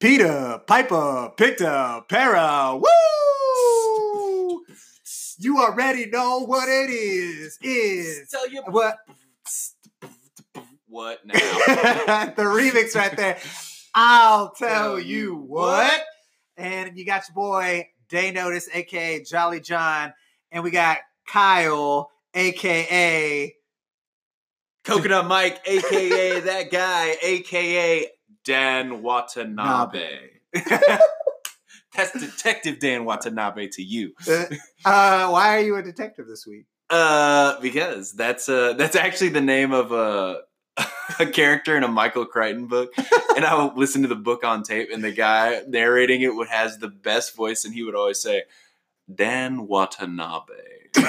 Peter Piper picked a para. Woo! You already know what it is. Is Tell you what what now? the remix right there. I'll tell you what. And you got your boy Day Notice, aka Jolly John, and we got Kyle, aka Coconut Mike, aka that guy, aka Dan Watanabe. That's Detective Dan Watanabe to you. uh, uh, why are you a detective this week? Uh, because that's uh that's actually the name of a a character in a Michael Crichton book, and I would listen to the book on tape, and the guy narrating it would has the best voice, and he would always say, "Dan Watanabe." so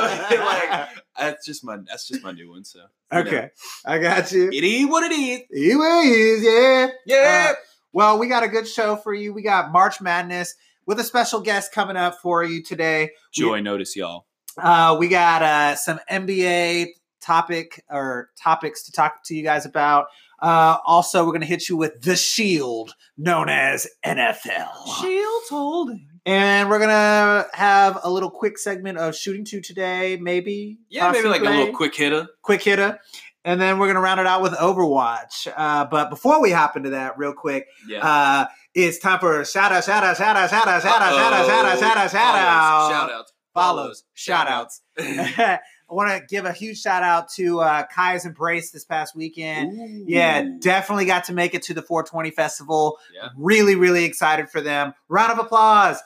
like that's just my that's just my new one. So you know. okay, I got you. it is what it is. It is, yeah. Yeah. Uh, well, we got a good show for you. We got March Madness with a special guest coming up for you today. Joy notice, y'all. Uh, we got uh, some NBA topic or topics to talk to you guys about. Uh, also, we're going to hit you with the Shield, known as NFL. Shields holding. And we're gonna have a little quick segment of shooting two today, maybe. Yeah, maybe like a little quick hitter. quick hitter. And then we're gonna round it out with Overwatch. Uh, but before we hop into that, real quick, Yeah. uh, it's time for shout out, shout out, shout out, shout out, shout out, shout out, shout out, shout out, shout out, Shout outs. follows, shout outs. I want to give a huge shout out to uh, Kai's Embrace this past weekend. Yeah, definitely got to make it to the 420 festival. Yeah. Really, really excited for them. Round of applause.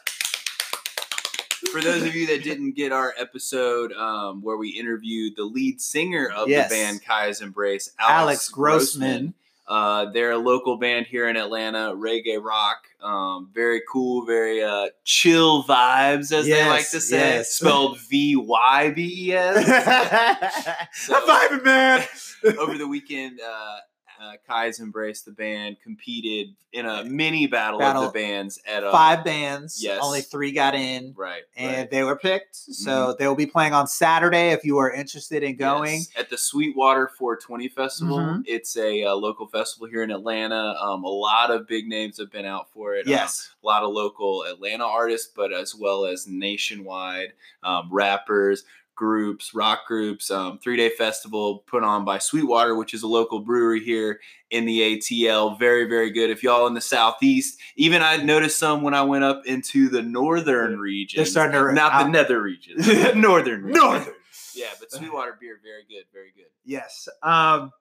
For those of you that didn't get our episode um, where we interviewed the lead singer of Yes. the band Kaya's Embrace, Alex Alex, Grossman. Uh, they're a local band here in Atlanta, reggae rock. Um, very cool, very uh, chill vibes, as they like to say. yes. Spelled V Y B E S. I'm vibing, man. Over the weekend, uh, uh, Kai's Embrace, the band, competed in a mini battle, Battle. of the bands at a Five bands. Yes. Only three got in. right, And right. Mm-hmm. they were picked. So they will be playing on Saturday if you are interested in going. Yes, at the Sweetwater 420 Festival. Mhm. It's a uh, local festival here in Atlanta. Um, a lot of big names have been out for it. Uh, Yes. a lot of local Atlanta artists, but as well as nationwide um, rappers, groups, rock groups. Um, Three day festival put on by Sweetwater, which is a local brewery here in the ATL. Very, very good. If y'all in the southeast, even I noticed some when I went up into the northern region. They're starting to not out- the nether region, northern region. Northern. Yeah, but Sweetwater beer, very good, very good. Yes. Um,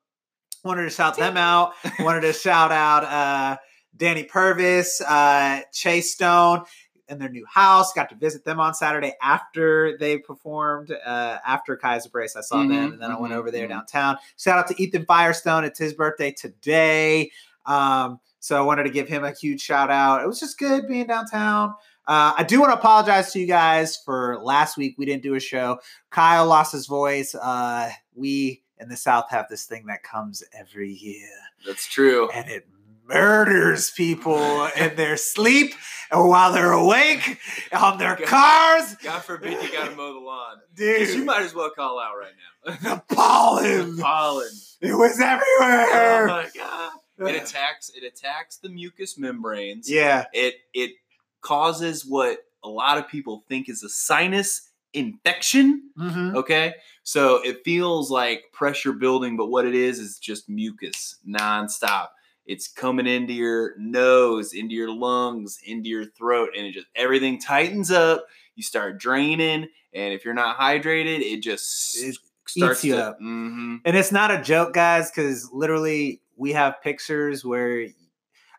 wanted to shout them out. wanted to shout out uh, Danny Purvis, uh, Chase Stone, and their new house. Got to visit them on Saturday after they performed. Uh, after Kaiser Brace, I saw them, Mhm, and then I went mhm, over there mhm. downtown. Shout out to Ethan Firestone. It's his birthday today. Um, so I wanted to give him a huge shout out. It was just good being downtown. Uh, I do want to apologize to you guys for last week. We didn't do a show. Kyle lost his voice. Uh, we in the South have this thing that comes every year, That's true. and it murders people in their sleep or while they're awake on their God. cars. God forbid you got to mow the lawn. Dude, You might as well call out right now. the pollen. Pollen. It was everywhere. Oh my god! It attacks. It attacks the mucous membranes. yeah. It it causes what a lot of people think is a sinus infection. hmm Okay, so it feels like pressure building, but what it is is just mucus nonstop. It's coming into your nose, into your lungs, into your throat, and it just everything tightens up. You start draining, and if you're not hydrated, it just It starts you to. up. Mhm. And it's not a joke, guys, because literally we have pictures where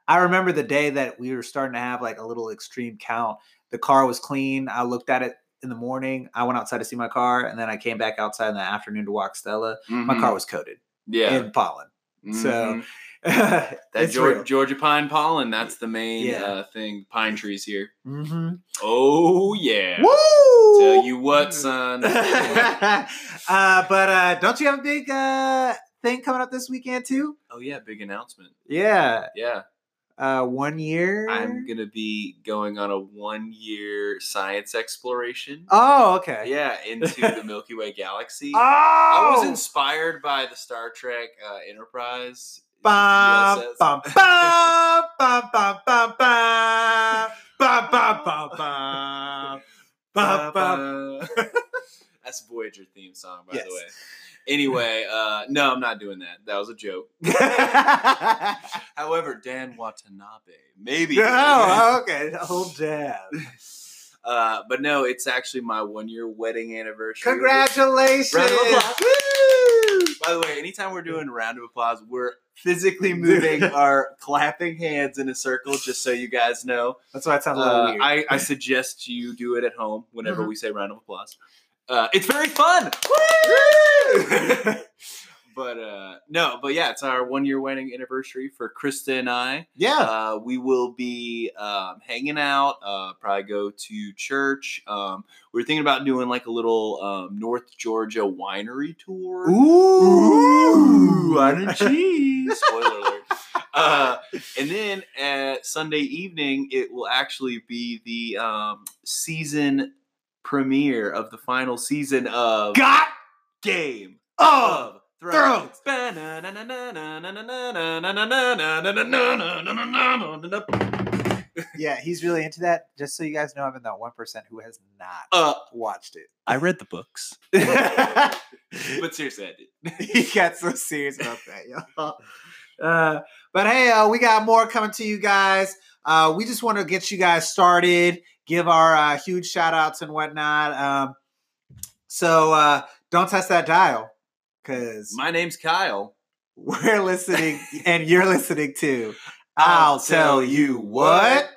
I remember the day that we were starting to have like a little extreme count. The car was clean. I looked at it in the morning. I went outside to see my car, and then I came back outside in the afternoon to walk Stella. My Mhm. car was coated yeah. in pollen. So Mhm. that Georgia. Georgia pine pollen. That's the main Yeah. uh, thing. Pine trees here. hmm Oh yeah. Woo! Tell you what, son. uh, but uh, don't you have a big uh, thing coming up this weekend too? oh yeah, big announcement. Yeah, Yeah, uh, one year. I'm gonna be going on a one year science exploration. Oh, okay. Yeah, into the Milky Way galaxy. Oh, I was inspired by the Star Trek uh, Enterprise. Bum, USS. bum, bum, bum, bum, bum, bum, bum, bum, bum, bum, bum, bum. That's Voyager theme song, by Yes. the way. Anyway, uh, no, I'm not doing that. That was a joke. However, Dan Watanabe, maybe. oh, okay. Old jab. Uh, but no, it's actually my one year wedding anniversary. Congratulations. By the way, anytime we're doing a round of applause, we're physically moving our clapping hands in a circle, just so you guys know. That's why it sounds a little Uh, weird. I, I suggest you do it at home whenever Mhm. we say round of applause. Uh, it's very fun. but uh, no, but yeah, it's our one year wedding anniversary for Krista and I. yeah. Uh, we will be um, hanging out, uh, probably go to church. Um, we are thinking about doing like a little um, North Georgia winery tour. Ooh. wine and cheese. Spoiler alert. Uh, and then at Sunday evening, it will actually be the um, season premiere of the final season of Got Game oh. of Thrones. Yeah, he's really into that. Just so you guys know, I'm in that one percent who has not Uh, watched it. I read the books, but seriously, I did. got so serious about that, y'all. Uh, but hey, uh, we got more coming to you guys. Uh, we just want to get you guys started, give our uh, huge shout outs and whatnot. Um, so uh, don't test that dial because My name's Kyle. we're listening and you're listening to I'll tell you what.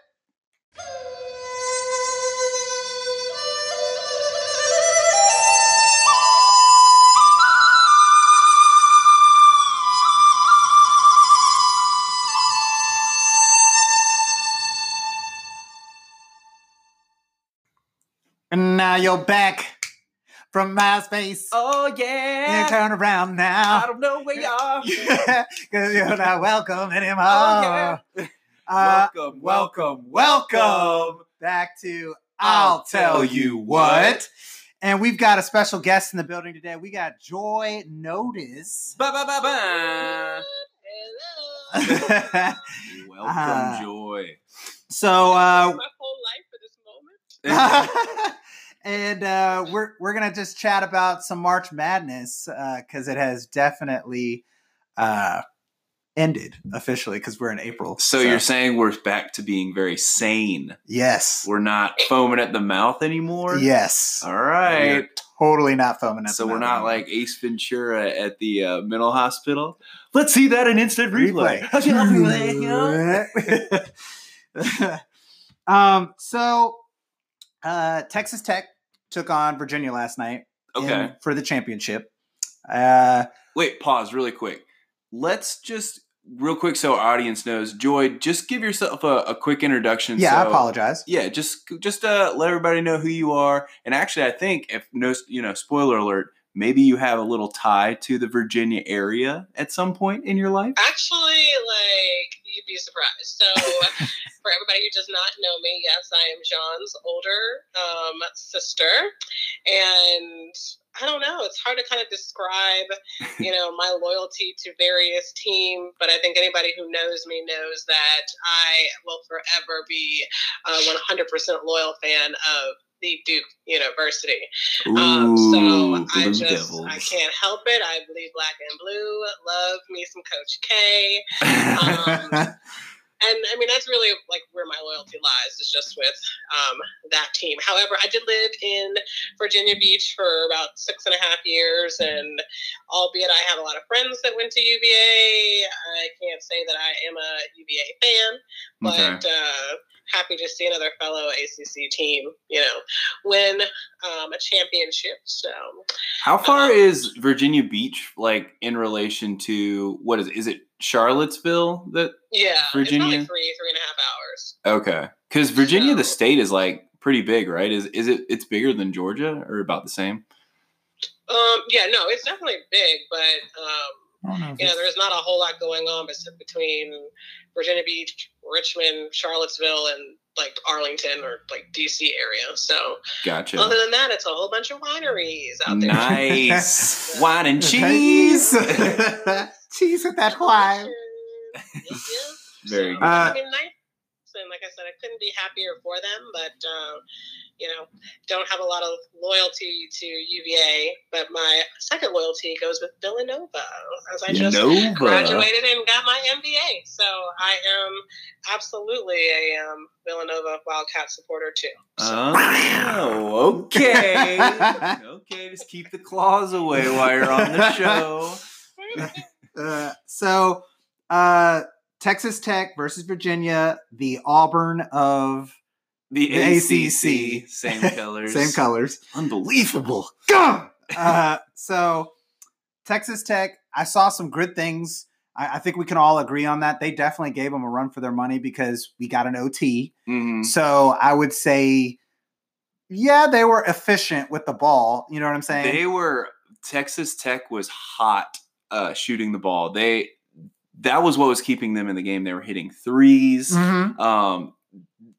And now you're back from MySpace. Oh yeah. You turn around now. I don't know where you are. Because you're not welcome anymore. Oh, yeah. Uh, welcome, welcome, welcome back to I'll Tell You What. And we've got a special guest in the building today. We got Joy Notice. Ba ba ba ba. Hello. Welcome, Uh, Joy. so, uh, my whole life for this moment. and uh, we're we're gonna just chat about some March Madness because it has definitely uh, ended officially because we're in April. So you're saying we're back to being very sane. yes, We're not foaming at the mouth anymore. yes, All right. Totally not foaming at So we're not anymore. like Ace Ventura at the uh, mental hospital. Let's see that in instant replay. replay. um. So, uh, Texas Tech took on Virginia last night. in- Okay. for the championship. Uh, Wait, pause really quick. Let's just real quick so our audience knows. Joy, just give yourself a, a quick introduction. yeah, I apologize. Yeah, just just uh, let everybody know who you are. And actually, I think if no, you know, spoiler alert, maybe you have a little tie to the Virginia area at some point in your life. Actually, like you'd be surprised. So, for everybody who does not know me, yes, I am Jean's older um, sister, and I don't know. It's hard to kind of describe, you know, my loyalty to various teams, but I think anybody who knows me knows that I will forever be a 100% loyal fan of the Duke University. Um, so I just Devils. I can't help it. I bleed black and blue. Love me some Coach K. Um, And I mean that's really like where my loyalty lies is just with um, that team. However, I did live in Virginia Beach for about six and a half years, and albeit I have a lot of friends that went to UVA, I can't say that I am a UVA fan, but Okay. uh, happy to see another fellow ACC team, you know, win um, a championship. So How far Um, is Virginia Beach like in relation to what is it? Is it Charlottesville that yeah, it's Virginia? probably three three and a half hours. okay? Because Virginia, the state, is like pretty big, right? Is is it? It's bigger than Georgia, or about the same? Um, yeah, no, it's definitely big, but um, know you know, there's not a whole lot going on bes- between Virginia Beach, Richmond, Charlottesville, and like Arlington or like DC area. So Gotcha. other than that, it's a whole bunch of wineries out there. Nice wine and cheese. cheese with that wine. Yep, yep. Very So, good. Uh, I mean, nice. And like I said, I couldn't be happier for them, but uh, you know, don't have a lot of loyalty to UVA. But my second loyalty goes with Villanova, as I just Nova. graduated and got my MBA. So I am absolutely a um, Villanova Wildcat supporter too. Oh, okay. okay, just keep the claws away while you're on the show. Uh, so, uh, Texas Tech versus Virginia, the Auburn of The, The ACC, ACC. same colors. same colors. Unbelievable. uh, so, Texas Tech, I saw some good things. I, I think we can all agree on that. They definitely gave them a run for their money because we got an OT. Mhm. So, I would say, yeah, they were efficient with the ball. You know what I'm saying? They were Texas Tech was hot uh, shooting the ball. They that was what was keeping them in the game. They were hitting 3s Mhm. Um,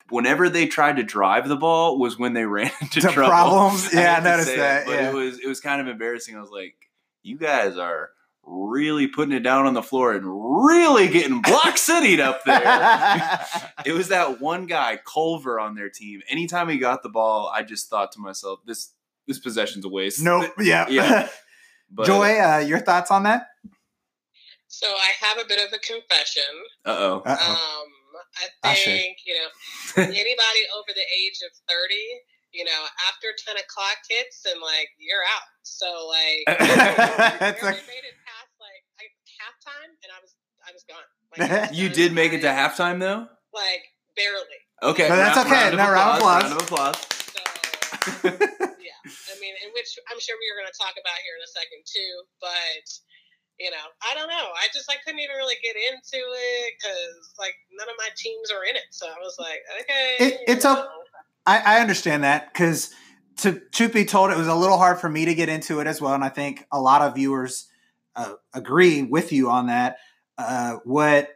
whenever they tried to drive the ball was when they ran into The trouble. problems? Yeah, I hate noticed say it, that, but yeah. it was it was kind of embarrassing. I was like, you guys are really putting it down on the floor and really getting block cityed up there. it was that one guy, Culver, on their team. Anytime he got the ball, I just thought to myself, this this possession's a waste. nope. Yeah. Yeah. But, Joy, uh, your thoughts on that? So I have a bit of a confession. Uh oh. Um, I I think you know anybody over the age of thirty, you know, after ten o'clock hits and like you're out. So like, That's barely made it past like I, halftime, and I was I was gone. Like, I was You did make it to halftime though. Like barely. Okay, No, that's okay. No, round of applause. Round of applause. So yeah, I mean, in which I'm sure we are going to talk about here in a second too. But you know, I don't know. I just I couldn't even really get into it because like none of my teams are in it. So I was like, okay, It- it's you a- know. I, I understand that because to truth be told, it was a little hard for me to get into it as well, and I think a lot of viewers uh, agree with you on that. Uh, what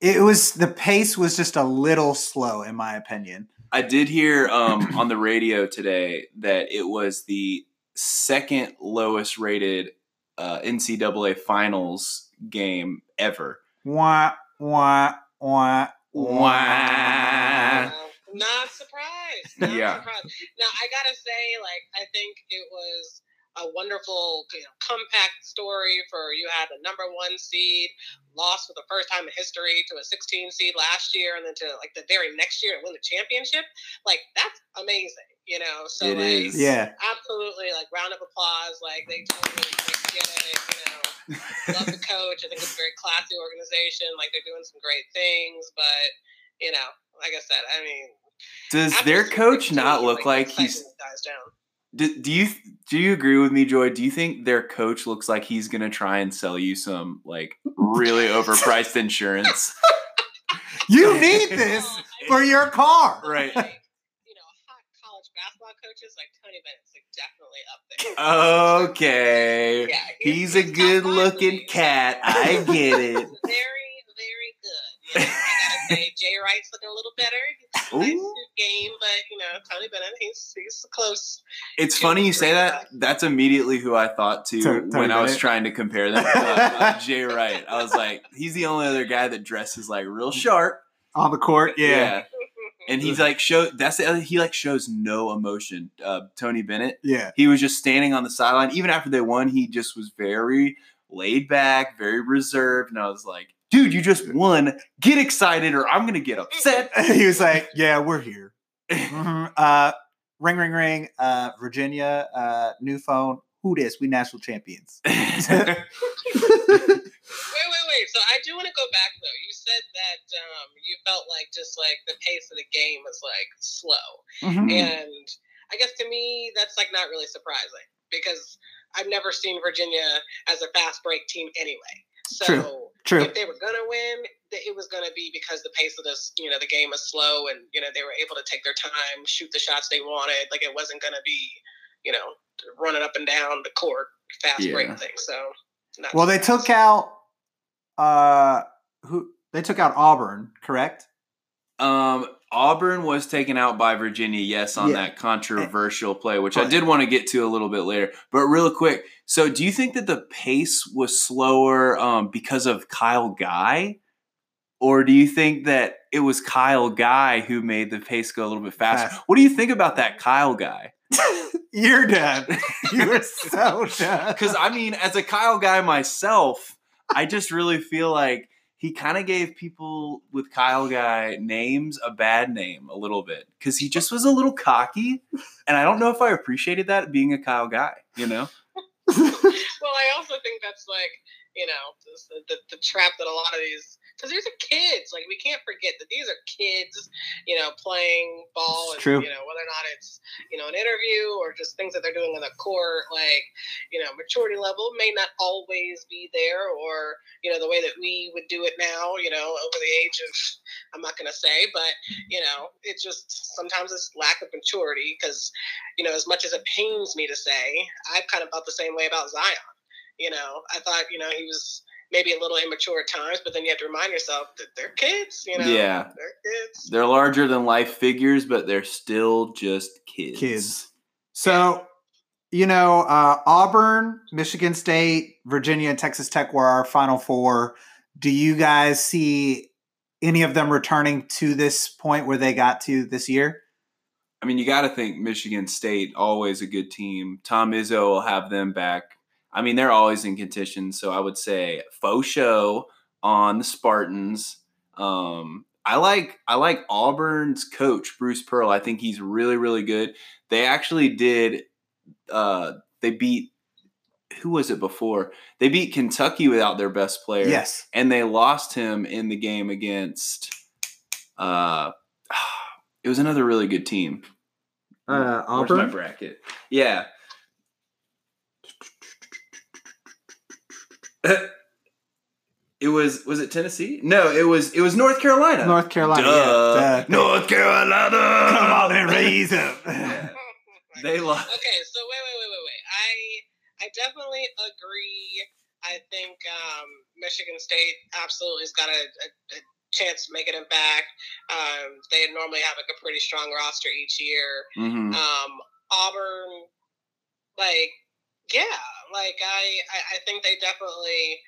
it was, the pace was just a little slow, in my opinion. I did hear um, on the radio today that it was the second lowest rated uh, NCAA finals game ever. Wah wah wah Wah. Not surprised. Not Yeah. surprised. Now I gotta say, like, I think it was a wonderful, you know, compact story for you had a number one seed, lost for the first time in history to a 16 seed last year, and then to like the very next year and win the championship. Like that's amazing, you know. So It like, is. Yeah, absolutely, like round of applause. Like they totally like, get it, you know. Love the coach. I think it's a very classy organization. Like they're doing some great things, but you know, like I said, I mean, Does their coach 16, not look like the he's? excitement dies down. Do, do you do you agree with me, Joy? Do you think their coach looks like he's gonna try and sell you some like really overpriced insurance? you need this for your car. Right. like, you know, hot college basketball coaches like Tony Bennett's like definitely up there. Okay. Yeah, He's a good looking for cat. I get it. Very, very good. You know, I gotta say, Jay Wright's looking a little better. Nice Ooh. game, but you know, Tony Bennett, he's he's close. It's funny you say that. That's immediately who I thought to To- Tony when I was Bennett? trying to compare them. Uh, uh, Jay Wright. I was like, he's the only other guy that dresses like real sharp. On the court, yeah, And he's like show that's the other he like shows no emotion. Uh, Tony Bennett. yeah. He was just standing on the sideline. Even after they won, he just was very laid back, very reserved. And I was like, dude, you just won. Get excited or I'm gonna get upset. he was like, "Yeah, we're here." Mhm. Uh, ring, ring, ring. Uh, Virginia, uh, new phone. Who this? We national champions. Wait, wait, So I do want to go back though. You said that um, you felt like just like the pace of the game was like slow, Mhm. and I guess to me that's like not really surprising because I've never seen Virginia as a fast break team anyway. So True, true. if they were gonna win, it was gonna be because the pace of this, you know, the game was slow, and you know they were able to take their time, shoot the shots they wanted. Like it wasn't gonna be, you know, running up and down the court fast Yeah. break thing. So. Not Well, they took out uh who they took out Auburn, correct? Um, Auburn was taken out by Virginia, yes, on Yeah. that controversial play, which I did want to get to a little bit later. But real quick, so do you think that the pace was slower um, because of Kyle Guy? Or do you think that it was Kyle Guy who made the pace go a little bit faster? Fast. What do you think about that Kyle Guy? You're done. You are so done. Because I mean, as a Kyle Guy myself, I just really feel like he kind of gave people with Kyle Guy names a bad name a little bit because he just was a little cocky, and I don't know if I appreciated that being a Kyle Guy. You know? well, I also think that's like you know the, the the trap that a lot of these because these are kids. Like we can't forget that these are kids, you know, playing ball It's and true. you know whether or not it's you know an interview or just things that they're doing on the court. Like you know, maturity level may not always be there, or you know the way that we would do it now. You know, over the age of I'm not gonna say, but you know, it just sometimes it's lack of maturity because you know as much as it pains me to say, I kind of felt the same way about Zion. You know, I thought you know he was maybe a little immature at times, but then you have to remind yourself that they're kids. You know, Yeah. they're kids. They're larger than life figures, but they're still just kids. Kids. So, you know, uh, Auburn, Michigan State, Virginia, and Texas Tech were our final four. Do you guys see any of them returning to this point where they got to this year? I mean, you got to think Michigan State, always a good team. Tom Izzo will have them back. I mean, they're always in contention. So I would say faux show on the Spartans. Um, I like I like Auburn's coach Bruce Pearl. I think he's really really good. They actually did. Uh, they beat who was it before? They beat Kentucky without their best player. Yes. and they lost him in the game against. Uh, it was another really good team. Uh, Where's my Auburn? bracket? Yeah. It was was it Tennessee? No, it was it was North Carolina. North Carolina. Duh. yeah, duh. North Carolina. Come on and raise them. Yeah. They lost. Okay, so wait, wait, wait, wait, wait. I I definitely agree. I think um, Michigan State absolutely has got a, a, a chance to make it back. Um, they normally have like a pretty strong roster each year. Mhm. Um, Auburn, like, yeah, like I, I, I think they definitely.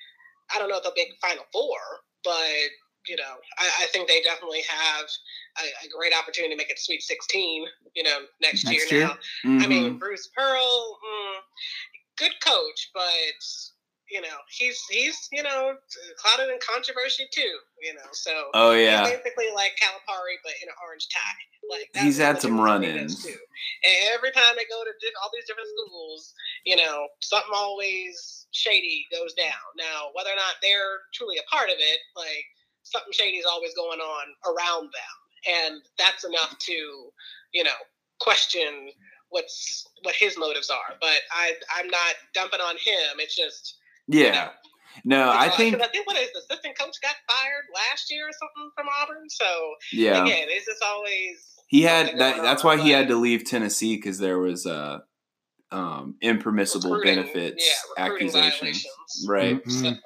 I don't know if they'll make Final Four, but you know, I, I think they definitely have a, a great opportunity to make it Sweet Sixteen. You know, next, Next year, year? now. I Mhm. mean, Bruce Pearl, mm, good coach, but you know, he's he's you know clouded in controversy too. You know, so oh he's yeah, basically like Calipari, but in an orange tie. Like He's had some run-ins. too. And every time they go to di- all these different schools, you know, something always shady goes down. Now, whether or not they're truly a part of it, like something shady is always going on around them, and that's enough to, you know, question what's what his motives are. But I I'm not dumping on him. It's just yeah. No, I because think I think what his assistant coach got fired last year or something from Auburn. So yeah. again, it's just always He had that. going That's why he had to leave Tennessee because there was uh, um, impermissible benefits yeah, recruiting accusations, violations. right? Mhm.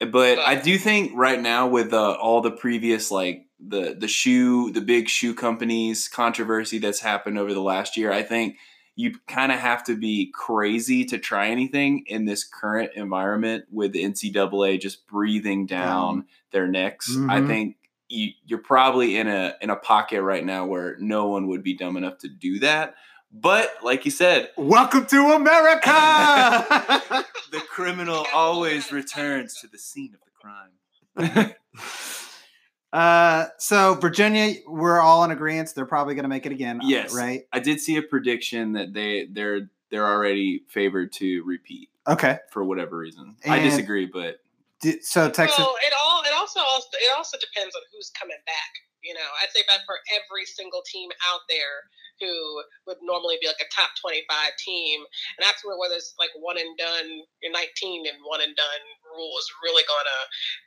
So, But I do think right now with uh, all the previous like the the shoe the big shoe companies controversy that's happened over the last year, I think you kind of have to be crazy to try anything in this current environment with the NCAA just breathing down their necks. I Mhm. think you, you're probably in a in a pocket right now where no one would be dumb enough to do that. But like you said, Welcome to America. the criminal always returns to the scene of the crime. uh, so Virginia, we're all in agreement. They're probably going to make it again. Yes. Right. I did see a prediction that they they're they're already favored to repeat Okay. for whatever reason. I disagree, but Di- So Texas. well, it all it also also it also depends on who's coming back. You know, I'd say that for every single team out there who would normally be like a top 25 team. And that's where whether it's like one and done, you're 19 and one and done rule is really going to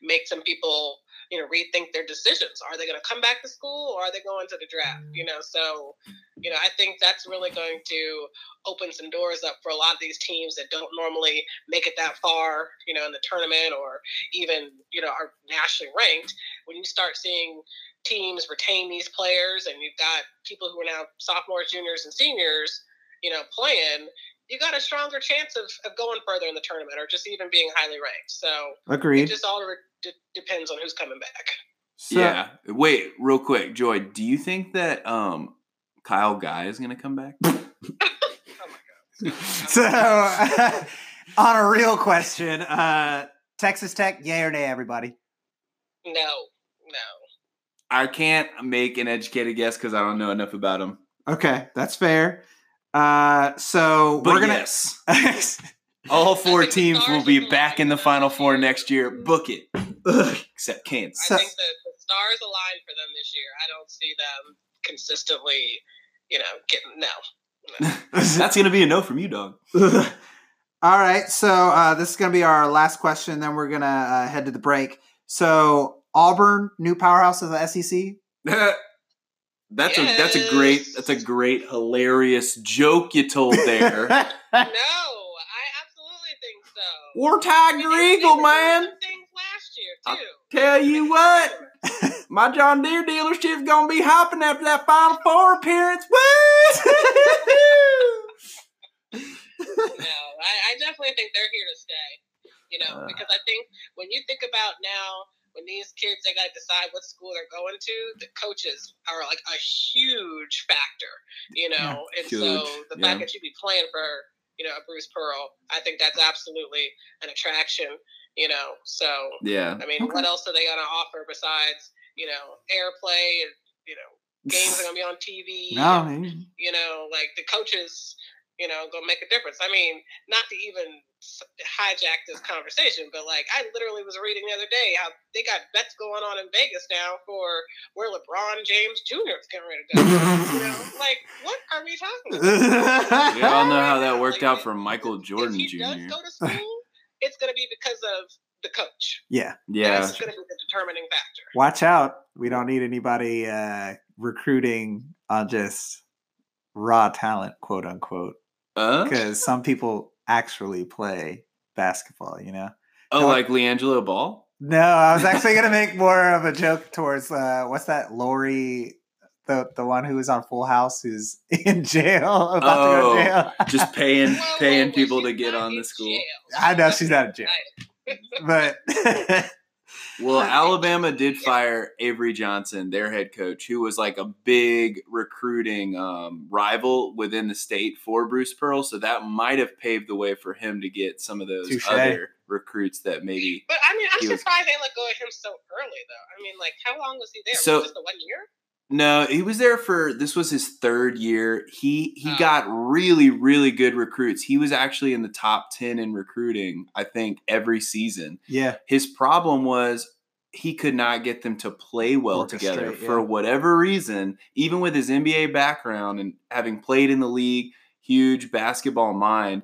make some people, you know, rethink their decisions. Are they going to come back to school or are they going to the draft? You know, so, you know, I think that's really going to open some doors up for a lot of these teams that don't normally make it that far, you know, in the tournament or even, you know, are nationally ranked. When you start seeing teams retain these players and you've got people who are now sophomores, juniors, and seniors, you know, playing, you got a stronger chance of, of going further in the tournament or just even being highly ranked. So Agreed. just all re- d- depends on who's coming back. So, yeah. Wait, real quick, Joy. Do you think that um Kyle Guy is gonna come back? Oh my god. So, on a real question, uh, Texas Tech, yay or nay, everybody? No, no. I can't make an educated guess because I don't know enough about him. Okay, that's fair. Uh, so But we're gonna. yes, all four I think the teams will be back in the Final Four next year. Book it, Ugh. except Kansas. I think that the stars align for them this year. I don't see them consistently, you know, getting no. That's gonna be a no from you, dog. All right, so uh, this is going to be our last question. Then we're going to uh, head to the break. So Auburn, new powerhouse of the SEC. that's a that's a great that's a great hilarious joke you told there. No, I absolutely think so. We're Tiger Eagle, they were doing man. some Things last year too. Tell you what, my John Deere dealership's gonna be hopping after that Final Four appearance. Woo! no, I, I definitely think they're here to stay. You know, Uh. because I think when you think about now, when these kids they got to decide what school they're going to, the coaches are like a huge factor. You know, and so Huge, the yeah. fact that you be playing for you know a Bruce Pearl, I think that's absolutely an attraction. You know, so yeah. I mean, Okay. what else are they gonna offer besides you know airplay and you know games are gonna be on TV? no, and, man. you know, like the coaches, you know, gonna make a difference. I mean, not to even hijack this conversation, but like I literally was reading the other day how they got bets going on in Vegas now for where LeBron James Jr. is getting ready to go. you know, like what are we talking about? We all know how that worked like, out for Michael Jordan if he does Jr. go to school, it's gonna be because of the coach. yeah, Yeah, That's gonna be the determining factor. watch out. We don't need anybody uh, recruiting on just raw talent, quote unquote, uh, because some people actually play basketball. You know. oh, like LiAngelo Ball. No, I was actually gonna make more of a joke towards uh, what's that, Lori, the the one who was on Full House, who's in jail, about to go Oh. to jail. Just paying paying people to get on the school. jail. I know she's not in jail. But Well, Right. Alabama did Yeah. fire Avery Johnson, their head coach, who was like a big recruiting um, rival within the state for Bruce Pearl. So that might have paved the way for him to get some of those Touche. other recruits that maybe. But I mean, I'm He was- surprised they let go of him so early, though. I mean, like, how long was he there? So- was it just the one year? No, he was there for this was his third year. He he Oh. got really really good recruits. He was actually in the top 10 in recruiting, I think, every season. yeah, His problem was he could not get them to play well together for yeah. whatever reason. Even with his NBA background and having played in the league, huge basketball mind,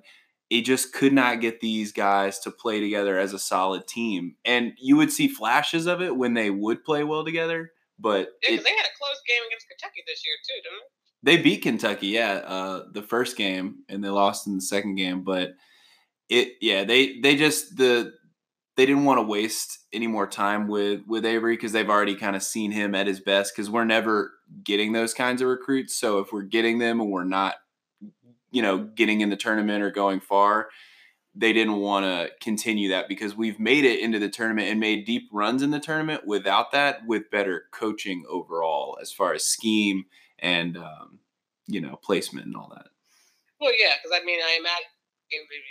he just could not get these guys to play together as a solid team. And you would see flashes of it when they would play well together, but Yeah, it, they had a close game against Kentucky this year too, didn't they they? beat Kentucky, yeah, uh, the first game, and they lost in the second game. But it, yeah, they they just the they didn't want to waste any more time with with Avery because they've already kind of seen him at his best. Because we're never getting those kinds of recruits. So if we're getting them and we're not, you know, getting in the tournament or going far. They didn't want to continue that because we've made it into the tournament and made deep runs in the tournament without that, with better coaching overall as far as scheme and um, you know placement and all that. Well, yeah, because I mean, I imagine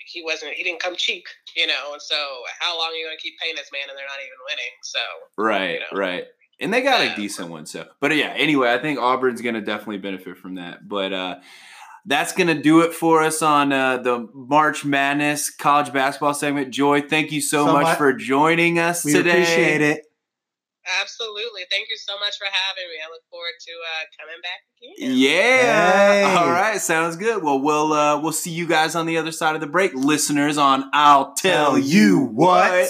he wasn't, he didn't come cheap, you know, and so how long are you going to keep paying this man and they're not even winning? So, Right, You know. right. And they got a decent one. So, but yeah. Anyway, I think Auburn's going to definitely benefit from that. But uh, that's going to do it for us on uh, the March Madness college basketball segment. Joy, thank you so, So much much- for joining us we today. appreciate it. absolutely. Thank you so much for having me. I look forward to uh, coming back again. Yeah. Hey. All right. Sounds good. Well, we'll uh, we'll see you guys on the other side of the break, listeners. On I'll tell, you what.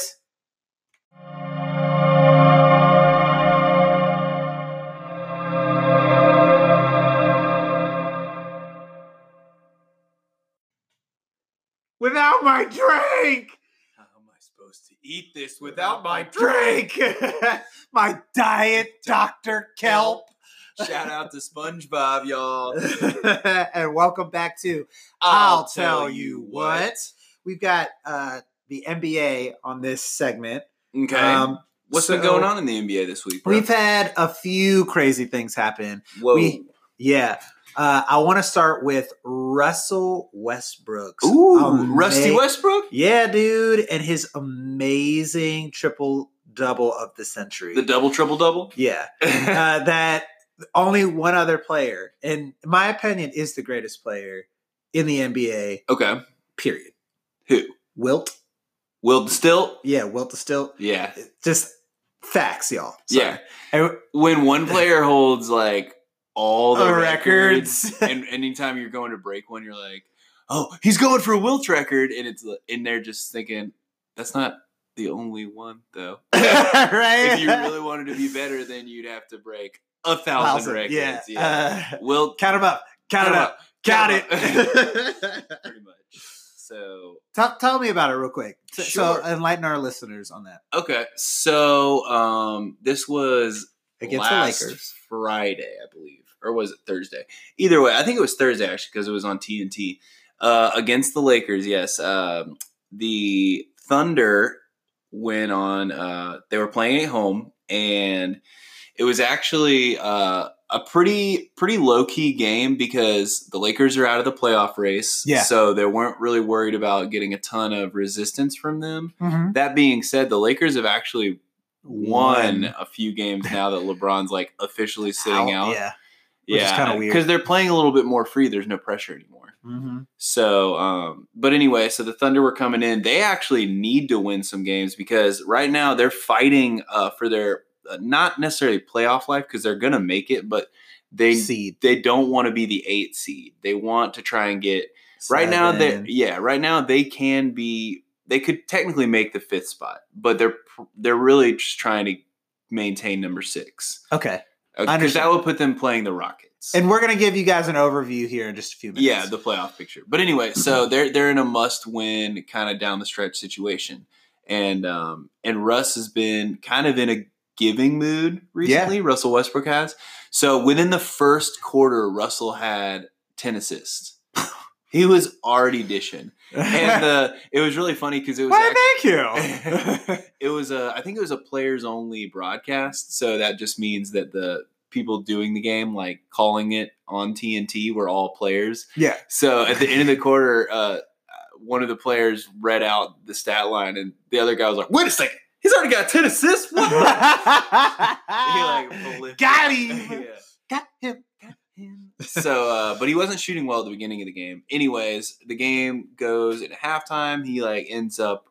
Without my drink, How am I supposed to eat this without my drink? drink, my diet Dr. Kelp. Shout out to SpongeBob, y'all. and welcome back to I'll tell you what. We've got uh, the NBA on this segment. Okay. Um, What's been going on in the NBA this week? bro? We've had a few crazy things happen. Whoa. we- Yeah. Uh, I want to start with Russell Westbrook's. Ooh, ama- Rusty Westbrook, Yeah, dude. And his amazing triple double of the century. the double triple double. yeah. Uh, that only one other player, in my opinion, is the greatest player in the NBA, okay, period. who? Wilt. Will Still? Yeah, Wilt still Yeah, just facts, y'all. Yeah. And when one player holds like all the the records, records. and anytime you're going to break one, you're like, oh, he's going for a Wilt record, and it's in there just thinking that's not the only one though. right? if you really wanted to be better, then you'd have to break a thousand, Thousand, records. yeah. Yeah, Uh, Wilt count them up. Count, it up. Count Count it. pretty much. So tell, tell me about it real quick. So, Sure. so enlighten our listeners on that. okay, so um, this was Against the Lakers. Friday, I believe, or was it Thursday? Either way, I think it was Thursday actually because it was on TNT uh, against the Lakers. Yes, um, the Thunder went on. Uh, they were playing at home, and it was actually uh, a pretty pretty low key game because the Lakers are out of the playoff race. Yeah. so they weren't really worried about getting a ton of resistance from them. Mm-hmm. That being said, the Lakers have actually won a few games now that LeBron's like officially sitting out. Yeah. Which is kinda weird. because they're playing a little bit more free. There's no pressure anymore. Mm-hmm. So, um, but anyway, so the Thunder were coming in. They actually need to win some games because right now they're fighting uh, for their uh, not necessarily playoff life because they're gonna make it, but they Seed. they don't want to be the eight seed. They want to try and get right now they Seven. yeah right now they can be they could technically make the fifth spot but they're they're really just trying to maintain number six Okay. Because that will put them playing the rockets. And we're gonna give you guys an overview here in just a few minutes. yeah the playoff picture. But anyway so they're they're in a must win kind of down the stretch situation. And um and russ has been kind of in a giving mood recently russell westbrook has. So within the first quarter russell had 10 assists he was already dishing and uh, it was really funny because it was Why, thank you. it was a I think it was a players only broadcast, so that just means that the people doing the game, like calling it on TNT, were all players. yeah. So at the end of the quarter, uh, one of the players read out the stat line, and the other guy was like, "Wait a second, he's already got ten assists." What? he like Got him. Yeah Got him. Him. so uh but he wasn't shooting well at the beginning of the game. Anyways the game goes at halftime. He like ends up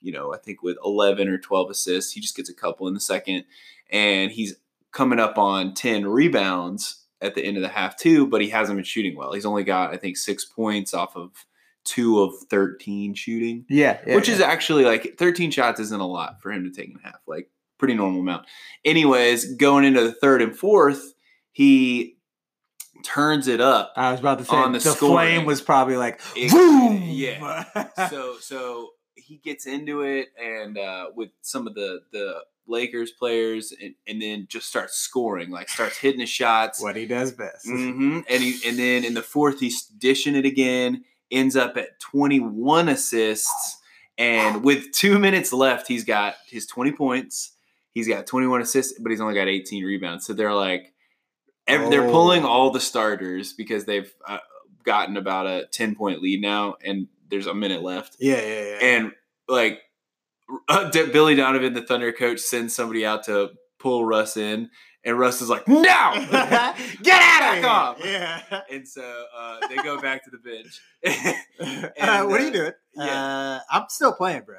you know i think with 11 or 12 assists. He just gets a couple in the second and he's coming up on 10 rebounds at the end of the half too but he hasn't been shooting well. He's only got i think six points off of two of 13 shooting Yeah. yeah, which is actually like 13 shots isn't a lot for him to take in half like pretty normal amount. Anyways going into the third and fourth he turns it up I was about to say on the the, scoring. flame was probably like boom. yeah. so so he gets into it and uh, with some of the the Lakers players and, and then just starts scoring like starts hitting his shots what he does best. hmm and he and then in the fourth he's dishing it again ends up at 21 assists and with two minutes left he's got his 20 points he's got 21 assists but he's only got 18 rebounds so they're like ev- they're pulling Oh. all the starters because they've uh, gotten about a 10 point lead now and there's a minute left Yeah, yeah, yeah. and like uh, Billy Donovan, the Thunder coach, sends somebody out to pull Russ in, and Russ is like, "No, Get out of off. here. Yeah. and so uh, they go back to the bench, uh, what are uh, you doing? yeah. Uh, I'm still playing, bro.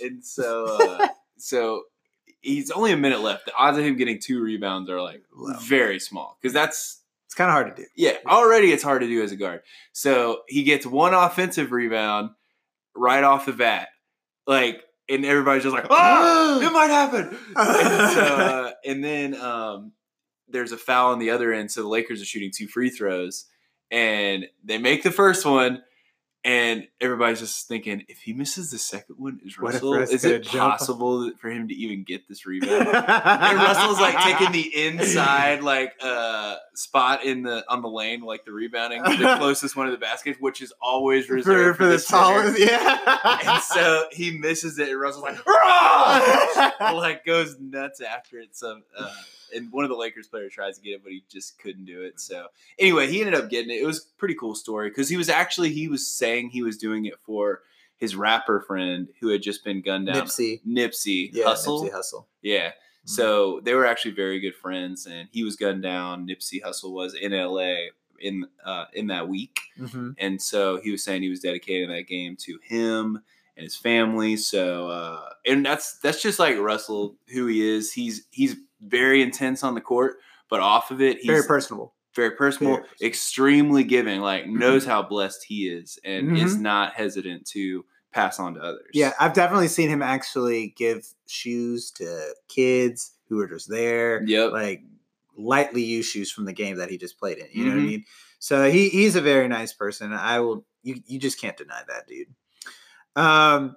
and so uh, so he's only a minute left. The odds of him getting two rebounds are like Low. very small because that's It's kind of hard to do. yeah already it's hard to do as a guard. So he gets one offensive rebound right off the bat, like, and everybody's just like, "Oh, it might happen." and, so, uh, and then um, there's a foul on the other end, so the Lakers are shooting two free throws, and they make the first one, And everybody's just thinking, if he misses the second one, is Russell? Is it possible for him to even get this rebound? and Russell's like taking the inside like uh spot in the on the lane, like the rebounding, the closest one to the basket, which is always for, reserved for the tallest. Yeah. And so he misses it, and Russell's like, "Rah!" like goes nuts after it. So, uh, and one of the Lakers players tries to get it, but he just couldn't do it. So, anyway, he ended up getting it. It was a pretty cool story because he was actually he was saying he was doing it for his rapper friend who had just been gunned down. Nipsey. Nipsey Yeah, Hussle. Nipsey Hussle. Yeah. So they were actually very good friends, and he was gunned down. Nipsey Hussle was in L.A. in uh, in that week, Mm-hmm. and so he was saying he was dedicating that game to him and his family. So, uh, and that's that's just like Russell, who he is. He's he's very intense on the court, but off of it, he's Very personable. very personal, Very personal. extremely giving. Like knows how blessed he is, and is Mhm. not hesitant to pass on to others. Yeah, I've definitely seen him actually give shoes to kids who are just there. Yep. Like lightly used shoes from the game that he just played in. You know what I Mhm. mean? So he he's a very nice person. I will you you just can't deny that, dude. Um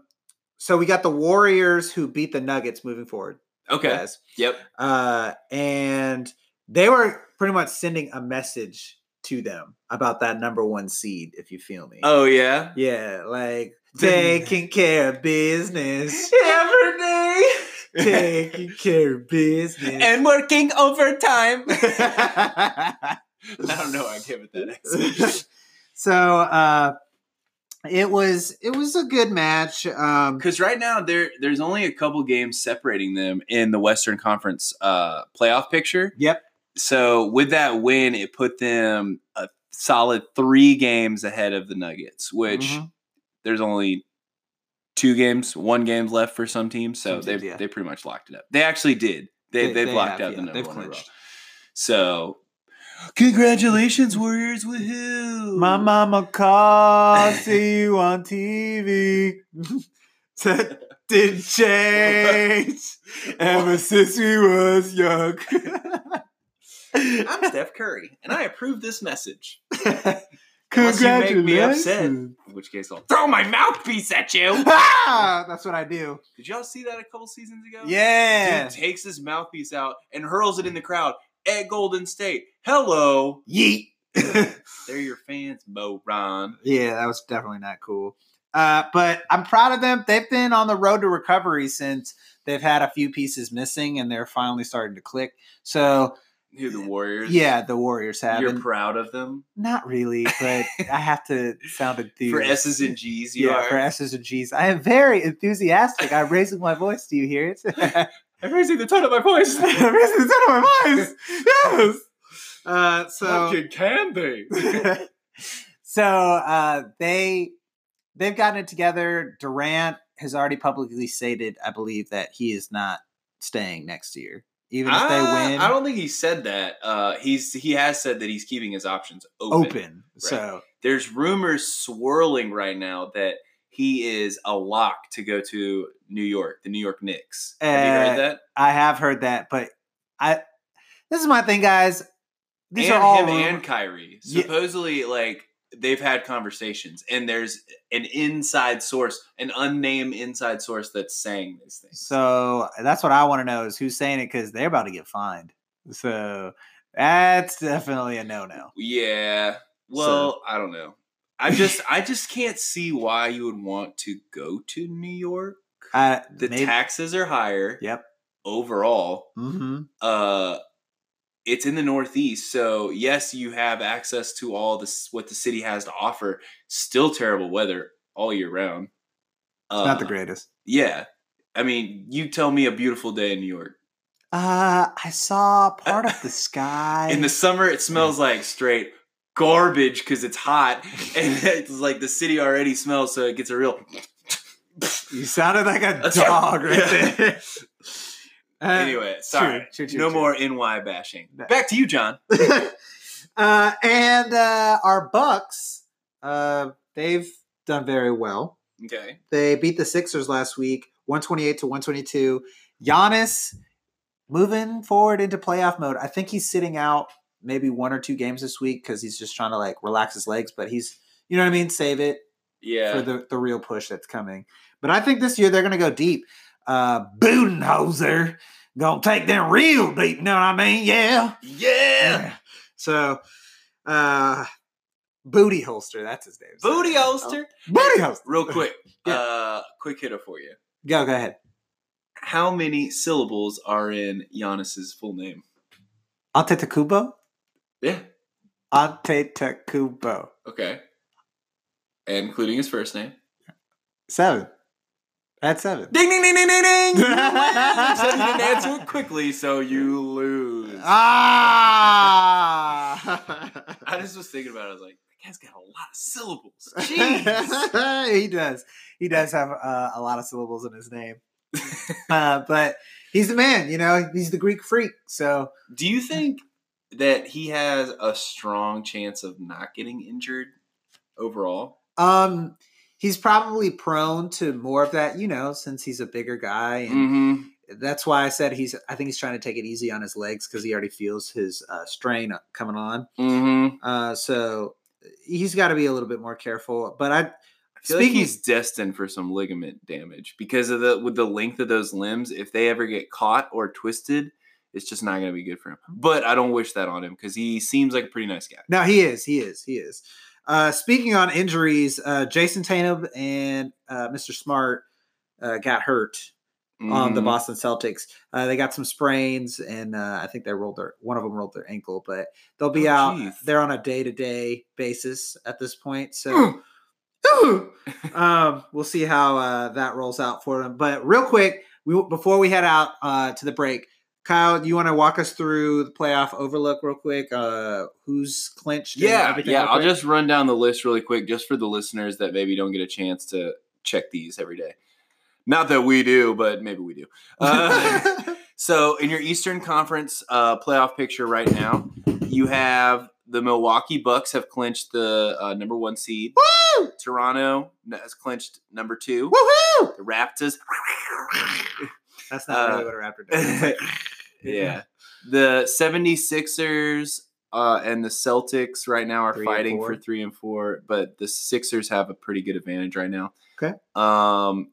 so we got the Warriors who beat the Nuggets moving forward. Okay. guys. Yep. Uh and they were pretty much sending a message to them about that number one seed, if you feel me. Oh yeah. Yeah, like taking care of business. Every day. taking care of business. and working overtime. I don't know. I give it that. accent. so uh it was it was a good match. Um Because right now there there's only a couple games separating them in the Western Conference uh, playoff picture. Yep. So with that win, it put them a solid three games ahead of the Nuggets, which Mhm. there's only two games, one games left for some teams. So they yeah. they pretty much locked it up. They actually did. They They- have locked have, out the yeah, number they've one clinched. So congratulations, Warriors! Woohoo! My mama called, see you on TV. That didn't change ever since we was young. I'm Steph Curry, and I approve this message. Unless you make me upset. Congratulations. In which case, I'll throw my mouthpiece at you. Ah, that's what I do. Did y'all see that a couple seasons ago? Yeah. Dude takes his mouthpiece out and hurls it in the crowd at Golden State. Hello. Yeet. They're your fans, Mo Ron. yeah, that was definitely not cool. Uh, but I'm proud of them. They've been on the road to recovery since they've had a few pieces missing and they're finally starting to click. So, Who the Warriors? yeah, the Warriors have. You're And proud of them? not really, but I have to sound enthusiastic. For S's and G's, you yeah, are. for S's and G's. I am very enthusiastic. I'm raising my voice. Do you hear it? I'm raising the tone of my voice. I'm raising the tone of my voice. Yes. Uh, so candy. so uh, they they've gotten it together. Durant has already publicly stated, I believe, that he is not staying next year, even if they Ah, win. I don't think he said that. Uh, he's he has said that he's keeping his options open. open. So There's rumors swirling right now that he is a lock to go to New York, the New York Knicks. Have you Uh, heard that? I have heard that, but I this is my thing, guys. These and are all him rumor- and Kyrie. Yeah. Supposedly, like they've had conversations, and there's an inside source, an unnamed inside source that's saying these things. So that's what I want to know is who's saying it because they're about to get fined. So that's definitely a no no. Yeah. Well, I don't know. I just I just can't see why you would want to go to New York. Uh, The maybe- taxes are higher Yep. overall. Mm-hmm. Uh it's in the northeast, so yes, you have access to all this what the city has to offer. Still terrible weather all year round. Uh, Not the greatest. Yeah. I mean, you tell me a beautiful day in New York. Uh, I saw part of the sky. In the summer, it smells like straight garbage because it's hot, and it's like the city already smells, so it gets a real. You sounded like a That's dog right. right there. Uh, anyway, sorry. true, true, no true. more NY bashing. Back to you, John. uh, and uh, our Bucks, uh, they've done very well. Okay. They beat the Sixers last week, 128 to 122. Giannis moving forward into playoff mode. I think he's sitting out maybe one or two games this week because he's just trying to like relax his legs, but he's, you know what I mean? Save it. Yeah. for the, the real push that's coming. But I think this year they're going to go deep. Uh, Budenholzer gonna take them real deep. You know what I mean? Yeah. yeah. So, uh, Booty Holster. That's his name. Booty holster. Booty Holster. Real quick. Yeah. Uh quick hitter for you. Go, go ahead. How many syllables are in Giannis's full name? Antetokounmpo. Yeah. Antetokounmpo. Okay. Including his first name. Seven. That's seven. Ding ding ding ding ding ding. You. You said you didn't answer it quickly, so you lose. Ah. I just was thinking about it. I was like, that guy's got a lot of syllables. Jeez. he does. He does have uh, a lot of syllables in his name. Uh, but he's the man, you know, he's the Greek freak. So Do you think that he has a strong chance of not getting injured overall? Um he's probably prone to more of that, you know, since he's a bigger guy and Mm-hmm. that's why I said he's I think he's trying to take it easy on his legs cuz he already feels his uh, strain coming on. Mm-hmm. Uh so he's got to be a little bit more careful, but I I feel like he's destined for some ligament damage because of the with the length of those limbs. If they ever get caught or twisted, it's just not going to be good for him. But I don't wish that on him because he seems like a pretty nice guy. No, he is. He is. He is. Uh, speaking on injuries, uh, Jayson Tatum and uh, Mr. Smart uh, got hurt on the Mhm. Boston Celtics. Uh, they got some sprains, and uh, I think they rolled their one of them rolled their ankle, but they'll be Oh, out. geez. They're on a day to day basis at this point, so. Mm. um, we'll see how uh, that rolls out for them. But real quick, we before we head out uh, to the break, Kyle, do you want to walk us through the playoff overlook real quick? Uh, who's clinched? Yeah, everything yeah. I'll just run down the list really quick, just for the listeners that maybe don't get a chance to check these every day. Not that we do, but maybe we do. Uh, so, in your Eastern Conference uh, playoff picture right now, you have the Milwaukee Bucks have clinched the uh, number one seed. Woo! Toronto has clinched number two. Woohoo! The Raptors. That's not Uh, really what a raptor does. Yeah. The 76ers uh, and the Celtics right now are Three fighting for three and four, but the Sixers have a pretty good advantage right now. Okay. Um,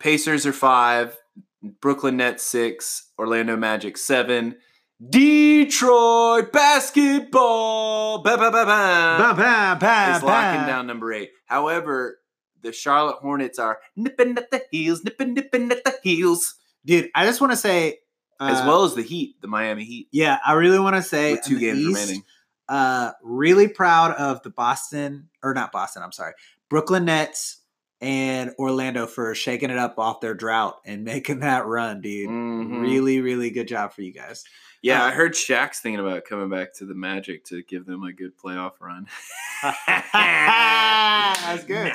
Pacers are five, Brooklyn Nets six, Orlando Magic seven, Detroit basketball ba, ba, ba, ba, Bam, bam, bam, is locking bam. down number eight. However, the Charlotte Hornets are nipping at the heels, nipping, nipping at the heels, Dude, I just want to say, as well as the Heat, the Miami Heat, yeah, I really want to say with two games East, remaining. Uh, really proud of the Boston or not Boston. I'm sorry, Brooklyn Nets and Orlando for shaking it up off their drought and making that run, dude. Mhm. Really, really good job for you guys. Yeah, Uh, I heard Shaq's thinking about coming back to the Magic to give them a good playoff run. That's good.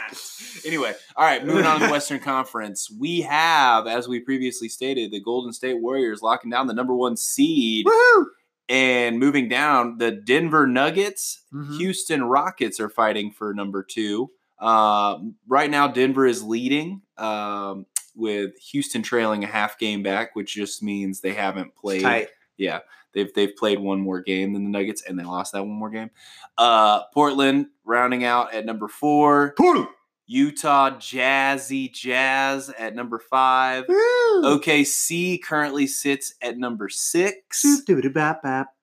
Anyway, all right, moving on to the Western Conference. We have, as we previously stated, the Golden State Warriors locking down the number one seed Woohoo! and moving down. The Denver Nuggets, Mhm. Houston Rockets are fighting for number two. Um, right now, Denver is leading um, with Houston trailing a half game back, which just means they haven't played. Yeah, they've they've played one more game than the Nuggets, and they lost that one more game. Uh, Portland rounding out at number four. Woo! Utah Jazzy Jazz at number five. OKC currently sits at number six.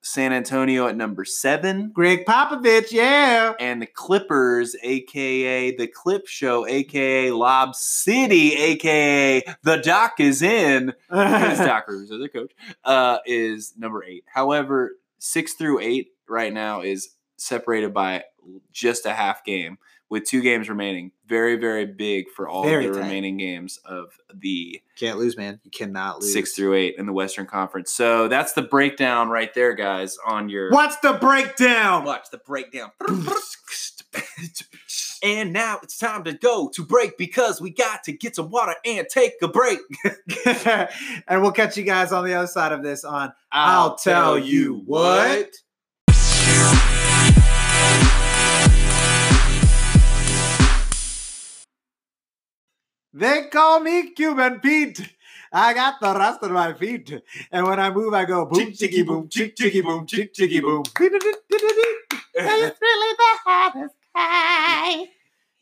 San Antonio at number seven. Gregg Popovich, yeah. And the Clippers, aka the Clip Show, aka Lob City, aka the Doc is in. Because Doc Rivers is their coach, uh, is number eight. However, six through eight right now is separated by just a half game with two games remaining. Very, very big for all Very the tight. remaining games of the Can't lose, man. You cannot lose. six through eight in the Western Conference. So that's the breakdown right there, guys, on your What's the breakdown? watch the breakdown. and now it's time to go to break because we got to get some water and take a break. and we'll catch you guys on the other side of this on I'll tell you what. They call me Cuban Pete. I got the rust on my feet. And when I move, I go boom, chicky boom, chick, chicky boom, chick, chicky boom. It's really the hottest guy.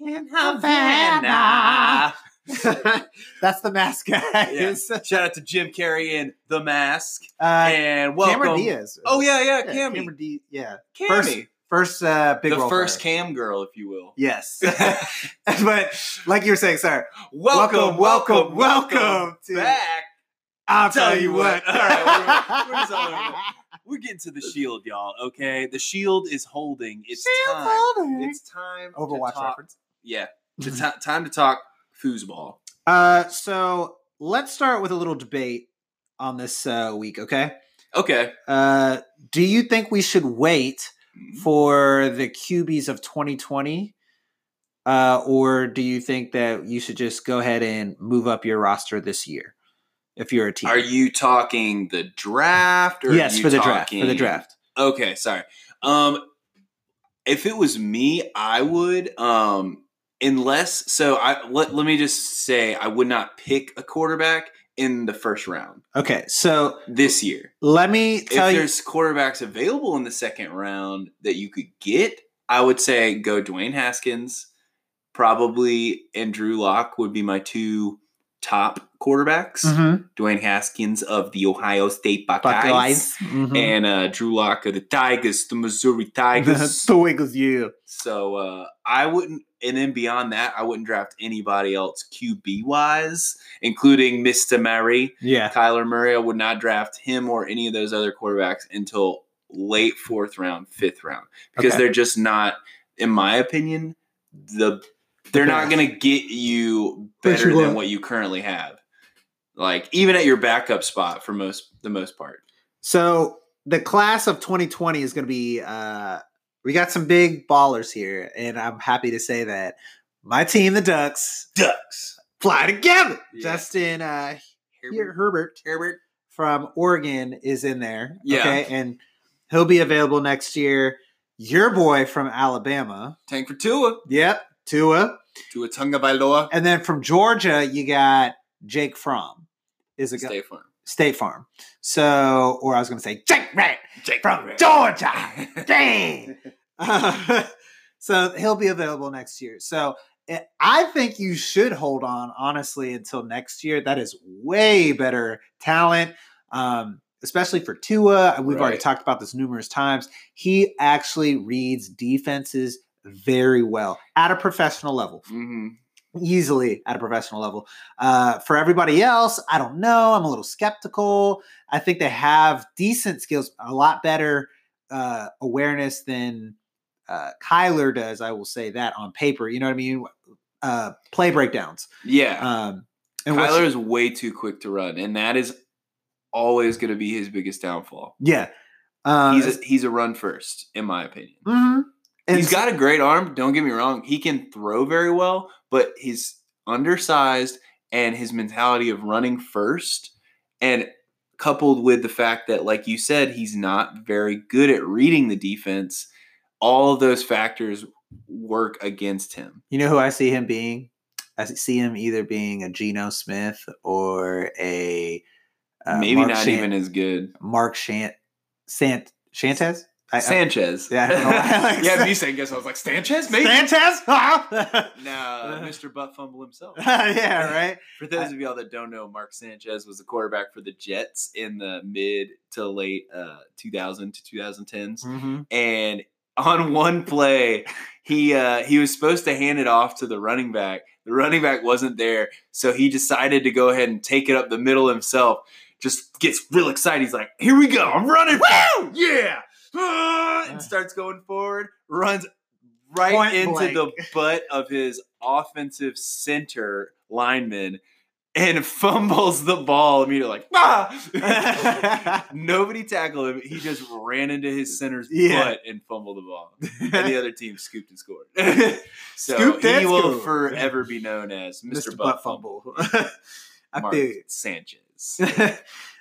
in Havana. That's the mask, guys. Yeah. Shout out to Jim Carrey in The Mask. Uh, and welcome. Cameron Diaz. Oh yeah, yeah, Yeah, Cammy. Cameron Diaz. Yeah. Cammy. First, first uh, big the first her. cam girl, if you will. Yes. but like you were saying, sir, Welcome, welcome, welcome, welcome to- back. I'll Tell tell you what. what. All right, we're- we're just all over We're getting to the shield, y'all. Okay, the shield is holding. It's Shield's time. holding. It's time. to Overwatch talk- reference. Yeah, ti- time to talk foosball. Uh, so let's start with a little debate on this uh, week, okay? Okay. Uh, do you think we should wait. For the QBs of 2020? Uh, or do you think that you should just go ahead and move up your roster this year if you're a team? Are you talking the draft? Or yes, for the draft. For the draft. Okay, sorry. Um, if it was me, I would. Um, unless so, I let let me just say I would not pick a quarterback in the first round Okay, so this year. let me If tell you. there's quarterbacks available in the second round that you could get, I would say go Dwayne Haskins, probably and Drew Lock would be my two top quarterbacks. Mhm. Dwayne Haskins of the Ohio State Buckeyes. Buckeyes. Mhm. And uh, Drew Lock of the Tigers, the Missouri Tigers. the Wiggles, you. so uh, I wouldn't, and then beyond that, I wouldn't draft anybody else QB wise, including Mr. Murray. Yeah. Kyler Murray, I would not draft him or any of those other quarterbacks until late fourth round, fifth round, because Okay. they're just not, in my opinion, the they're not going to get you better you than what you currently have. Like even at your backup spot for most the most part. So the class of 2020 is going to be. uh We got some big ballers here, and I'm happy to say that my team, the Ducks, Ducks. fly together. Yeah. Justin uh, Herbert. Herbert Herbert. from Oregon is in there. Yeah. Okay, and he'll be available next year. Your boy from Alabama. Tank for Tua. Yep, Tua. Tua Tagovailoa. And then from Georgia, you got Jake Fromm. Is a guy. Stay Farm. State Farm. So, or I was going to say Jake Rat Jake from Red. Georgia. Dang. so he'll be available next year. So eh, I think you should hold on, honestly, until next year. That is way better talent, um, especially for Tua. We've already talked about this numerous times. He actually reads defenses very well at a professional level hmm easily at a professional level. Uh, for everybody else, I don't know. I'm a little skeptical. I think they have decent skills, a lot better uh, awareness than uh, Kyler does. I will say that on paper. You know what I mean? Uh, play breakdowns. Yeah. Um, and Kyler is way too quick to run, and that is always going to be his biggest downfall. yeah. Uh, He's a, he's a run first, in my opinion. mhm. And he's so- got a great arm. Don't get me wrong; he can throw very well, but he's undersized, and his mentality of running first, and coupled with the fact that, like you said, he's not very good at reading the defense. All of those factors work against him. You know who I see him being? I see him either being a Geno Smith or a uh, Maybe Mark not Shan- even as good. Mark Shant Sant Shantez. I- Sanchez. Yeah, I why I like yeah, San- me saying guess I was like Sanchez, maybe. Sanchez? Ah! No, Mr. Butt Fumble himself. yeah, right. For those of y'all that don't know, Mark Sanchez was the quarterback for the Jets in the mid to late uh, 2000 to 2010s. Mm-hmm. And on one play, he uh, he was supposed to hand it off to the running back. The running back wasn't there, so he decided to go ahead and take it up the middle himself. Just gets real excited. He's like, "Here we go! I'm running! Woo! Yeah!" Ah, and starts going forward. Runs right Point into blank. the butt of his offensive center lineman and fumbles the ball immediately. Like, ah! Nobody tackled him. He just ran into his center's Yeah. butt and fumbled the ball. And the other team scooped and scored. so he will forever be known as Mr. Mr. Butt, Butt Fumble. Fumble. I Mark Sanchez.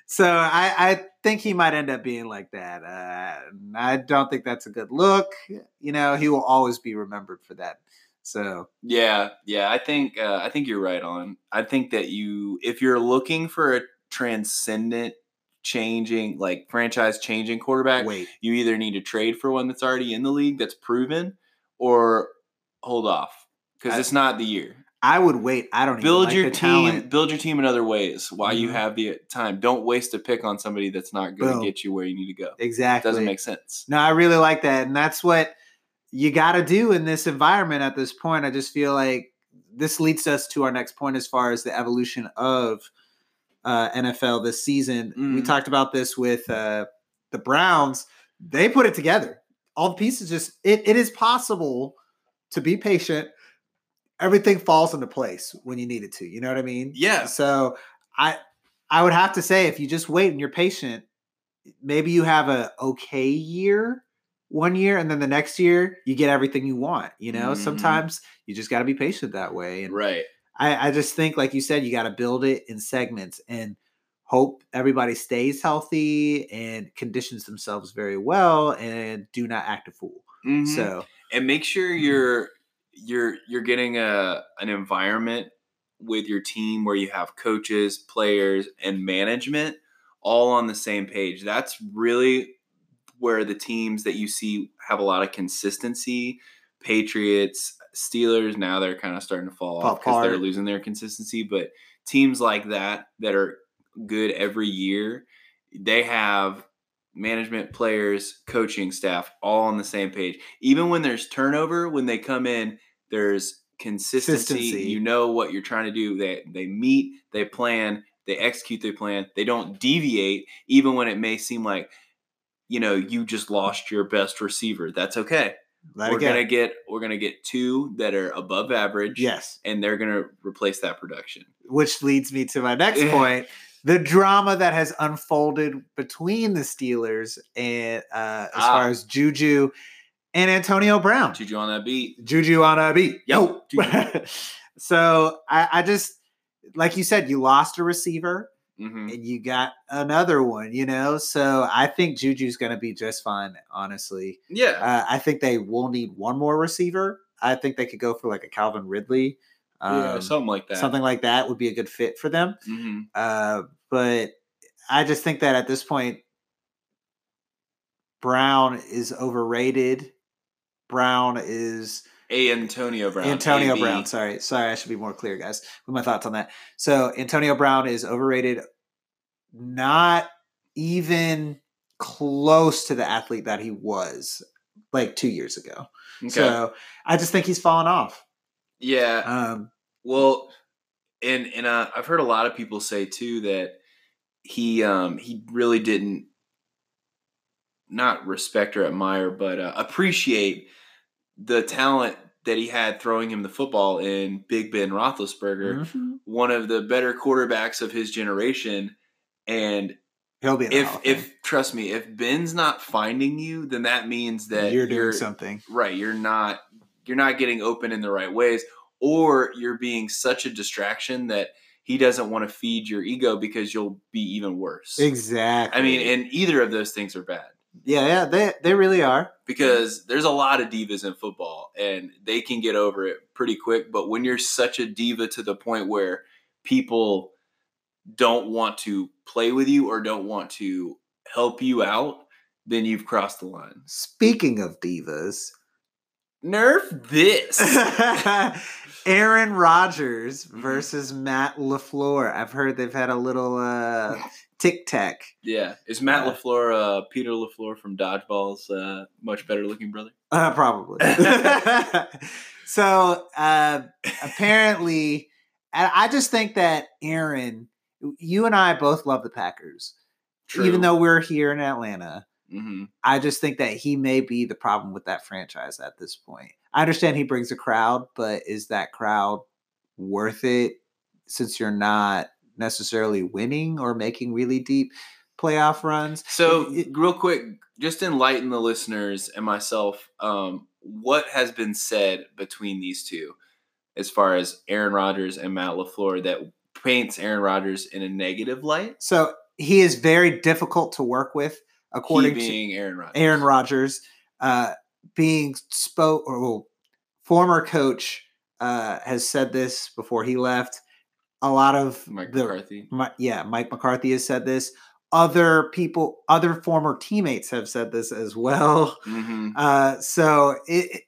so I, I think he might end up being like that. Uh, I don't think that's a good look. You know, he will always be remembered for that. So Yeah, yeah. I think uh, I think you're right on. I think that you, if you're looking for a transcendent, changing, like franchise changing quarterback, wait, you either need to trade for one that's already in the league that's proven, or hold off because it's not the year. I would wait. I don't Build even like your team. talent. Build your team in other ways while you Mhm. have the time. Don't waste a pick on somebody that's not going to get you where you need to go. It Exactly. doesn't make sense. No, I really like that. And that's what you got to do in this environment at this point. I just feel like this leads us to our next point as far as the evolution of uh, NFL this season. We Mhm. talked about this with uh, the Browns. They put it together. All the pieces just, it, it is possible to be patient. Everything falls into place when you need it to. You know what I mean? Yeah. So I I would have to say if you just wait and you're patient, maybe you have a okay year one year and then the next year you get everything you want. You know, Mhm. sometimes you just got to be patient that way. And Right. I, I just think, like you said, you got to build it in segments and hope everybody stays healthy and conditions themselves very well and do not act a fool. Mhm. So and make sure Mm-hmm. you're you're you're getting a an environment with your team where you have coaches, players, and management all on the same page. That's really where the teams that you see have a lot of consistency. Patriots, Steelers, now they're kind of starting to fall Fall off because they're losing their consistency. But teams like that that are good every year, they have management, players, coaching staff all on the same page. Even when there's turnover, when they come in, there's consistency. Consistency. You know what you're trying to do. They they meet, they plan, they execute their plan. They don't deviate, even when it may seem like you know you just lost your best receiver. That's okay. let we're gonna get we're gonna get two that are above average. yes. and they're gonna replace that production. which leads me to my next point the drama that has unfolded between the Steelers and uh, as Ah. far as Juju and Antonio Brown. Juju on that beat. Juju on a beat. Yo. Juju. so I, I just, like you said, you lost a receiver hmm and you got another one, you know? So I think Juju's going to be just fine, honestly. Yeah. Uh, I think they will need one more receiver. I think they could go for like a Calvin Ridley. Yeah, Um, something like that. Something like that would be a good fit for them. hmm Uh, but I just think that at this point, Brown is overrated. Brown is A Antonio Brown. Antonio AB. Brown. Sorry, sorry, I should be more clear, guys, with my thoughts on that. So Antonio Brown is overrated, not even close to the athlete that he was like two years ago. Okay. So I just think he's fallen off. Yeah. Um, Well, and and uh, I've heard a lot of people say too that he um he really didn't not respect or admire, but uh, appreciate the talent that he had throwing him the football in Big Ben Roethlisberger, mhm. one of the better quarterbacks of his generation. And he'll be if Hall of Fame. if trust me, if Ben's not finding you, then that means that you're doing something. right you're not you're not getting open in the right ways or you're being such a distraction that he doesn't want to feed your ego because you'll be even worse Exactly. i mean and either of those things are bad yeah, yeah, they they really are. because there's a lot of divas in football and they can get over it pretty quick but when you're such a diva to the point where people don't want to play with you or don't want to help you out then you've crossed the line Speaking of divas, nerf this Aaron Rodgers Mhm. versus Matt Lafleur. I've heard they've had a little uh, tic tac. Yeah, is Matt Uh, Lafleur, uh, Peter Lafleur from Dodgeball's uh, much better looking brother? Uh, probably. so uh, apparently, I I just think that Aaron, you and I both love the Packers, even though we're here in Atlanta. Hmm I just think that he may be the problem with that franchise at this point. I understand he brings a crowd, but is that crowd worth it since you're not necessarily winning or making really deep playoff runs? So, it- real quick, just enlighten the listeners and myself. Um, what has been said between these two, as far as Aaron Rodgers and Matt Lafleur, that paints Aaron Rodgers in a negative light? So he is very difficult to work with, according to Aaron Rodgers. Aaron Rodgers, uh, being spoke or well, former coach uh, has said this before he left. A lot of Mike the McCarthy. Mi- yeah, Mike McCarthy has said this. Other people, other former teammates have said this as well. hmm Uh, so it, it-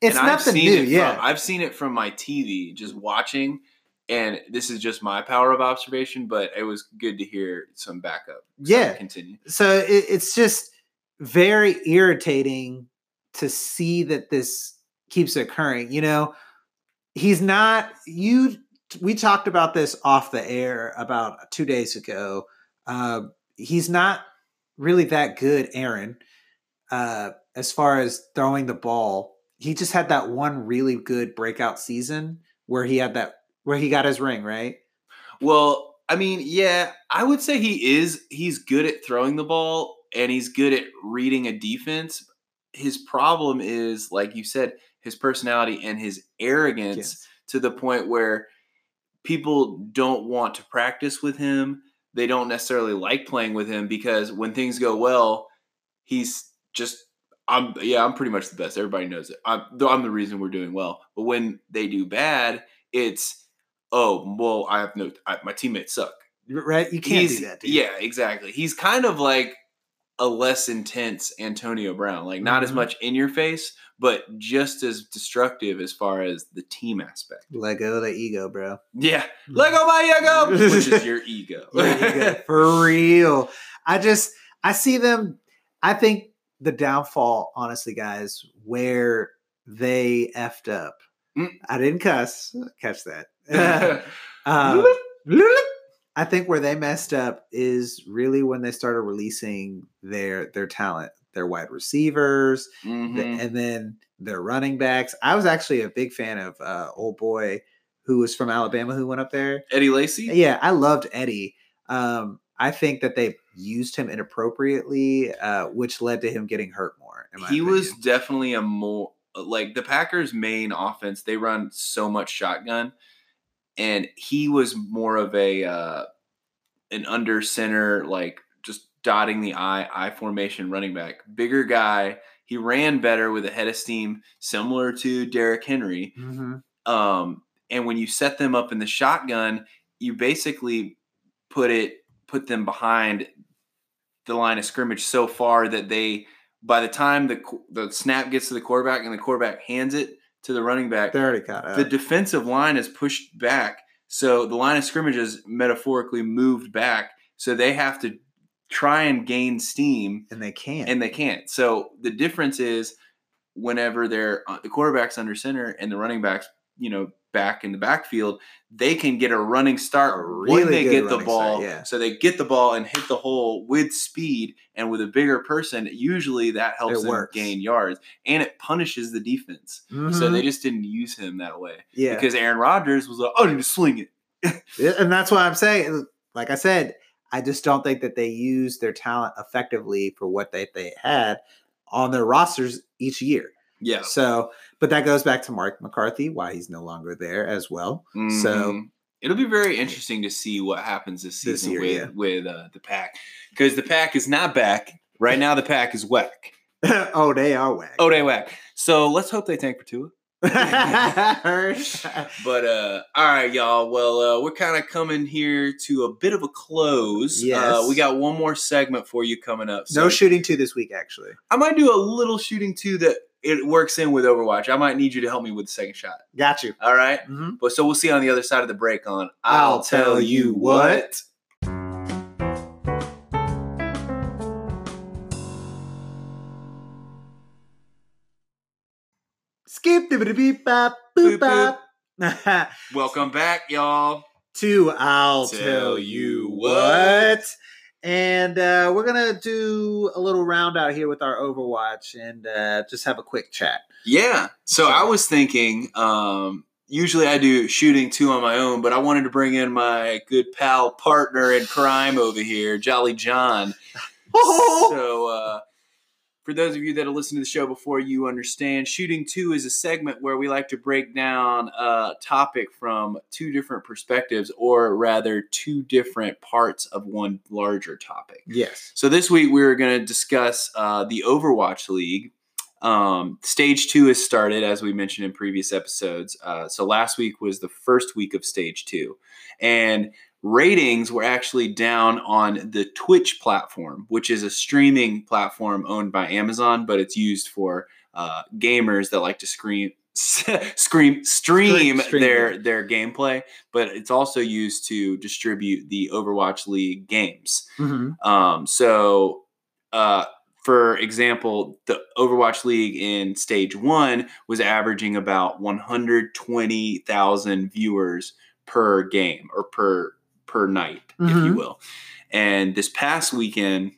It's And nothing new. it yeah. From, I've seen it from my TV, just watching. And this is just my power of observation, but it was good to hear some backup. So Yeah. Continue. so it, it's just very irritating to see that this keeps occurring you know he's not you we talked about this off the air about two days ago uh, he's not really that good aaron uh, as far as throwing the ball he just had that one really good breakout season where he had that where he got his ring right Well, I mean, yeah, I would say he is. He's good at throwing the ball and he's good at reading a defense. His problem is, like you said, his personality and his arrogance Yes. to the point where people don't want to practice with him. They don't necessarily like playing with him because when things go well, he's just I'm yeah, I'm pretty much the best. Everybody knows it. I'm I'm the reason we're doing well. But when they do bad, it's oh well, I have no I, my teammates suck. right you can't He's- do that dude. Yeah, exactly. He's kind of like a less intense Antonio Brown, like not as Mhm. much in your face, but just as destructive as far as the team aspect. let go the ego bro Yeah, Lego my ego, which is your ego. Your ego, for real. I just I see them. I think the downfall, honestly, guys, where they effed up. Mm. I didn't cuss. Catch that. Um, I think where they messed up is really when they started releasing their their talent, their wide receivers, the- Mhm. and then their running backs. I was actually a big fan of uh, old boy who was from Alabama who went up there. Eddie Lacy. Yeah, I loved Eddie. Um, I think that they used him inappropriately, uh, which led to him getting hurt more. he was definitely a more like the Packers' main offense. They run so much shotgun, and he was more of a uh, an under center, like just dotting the I I formation running back. Bigger guy. He ran better with a head of steam, similar to Derrick Henry. Mhm. Um, and when you set them up in the shotgun, you basically put it put them behind the line of scrimmage so far that they by the time the the snap gets to the quarterback and the quarterback hands it to the running back, They already caught up. the defensive line is pushed back. So the line of scrimmage is metaphorically moved back. So they have to try and gain steam and they can't. and they can't. So the difference is whenever they're uh, the quarterback's under center and the running backs, you know, back in the backfield, they can get a running start A when they get the ball. start, yeah. So they get the ball and hit the hole with speed and with a bigger person. Usually that helps them gain yards and it punishes the defense. So Mhm. they just didn't use him that way yeah, because Aaron Rodgers was like, "I need to swing it." And that's why I'm saying. Like I said, I just don't think that they used their talent effectively for what they they had on their rosters each year. Yeah. So, but that goes back to Mark McCarthy, why he's no longer there as well. So Mhm. it'll be very interesting to see what happens this This season year, with yeah. with uh, the pack because the pack is not back right now. The pack is whack. oh, they are whack. Oh, they whack. So let's hope they tank for Tua. But uh, all right, y'all. Well, uh, we're kind of coming here to a bit of a close. Uh, Yes. we got one more segment for you coming up. no shooting two this week, actually. I might do a little shooting two that it works in with Overwatch. I might need you to help me with the second shot. Got you. All right. Mhm. But so we'll see on the other side of the break on I'll tell you what. Skip the beep bop boop bop. Welcome back, y'all. to I'll Tell tell, you you what. what. And uh, we're gonna do a little round out here with our Overwatch and uh, just have a quick chat. Yeah. So So- I was thinking, um, usually I do shooting two on my own, but I wanted to bring in my good pal, partner in crime over here, Jolly John. So, uh, for those of you that have listened to the show before, you understand shooting two is a segment where we like to break down a topic from two different perspectives, or rather, two different parts of one larger topic. Yes. So this week we are going to discuss uh, the Overwatch League. Um, stage two has started, as we mentioned in previous episodes. Uh, so last week was the first week of stage two, and ratings were actually down on the Twitch platform, which is a streaming platform owned by Amazon, but it's used for uh, gamers that like to scream scream stream stream their their gameplay but it's also used to distribute the overwatch league games Mhm. um, so, uh, for example, the Overwatch League in stage one was averaging about 120,000 viewers per game or per per night, if you Mhm. will. And this past weekend,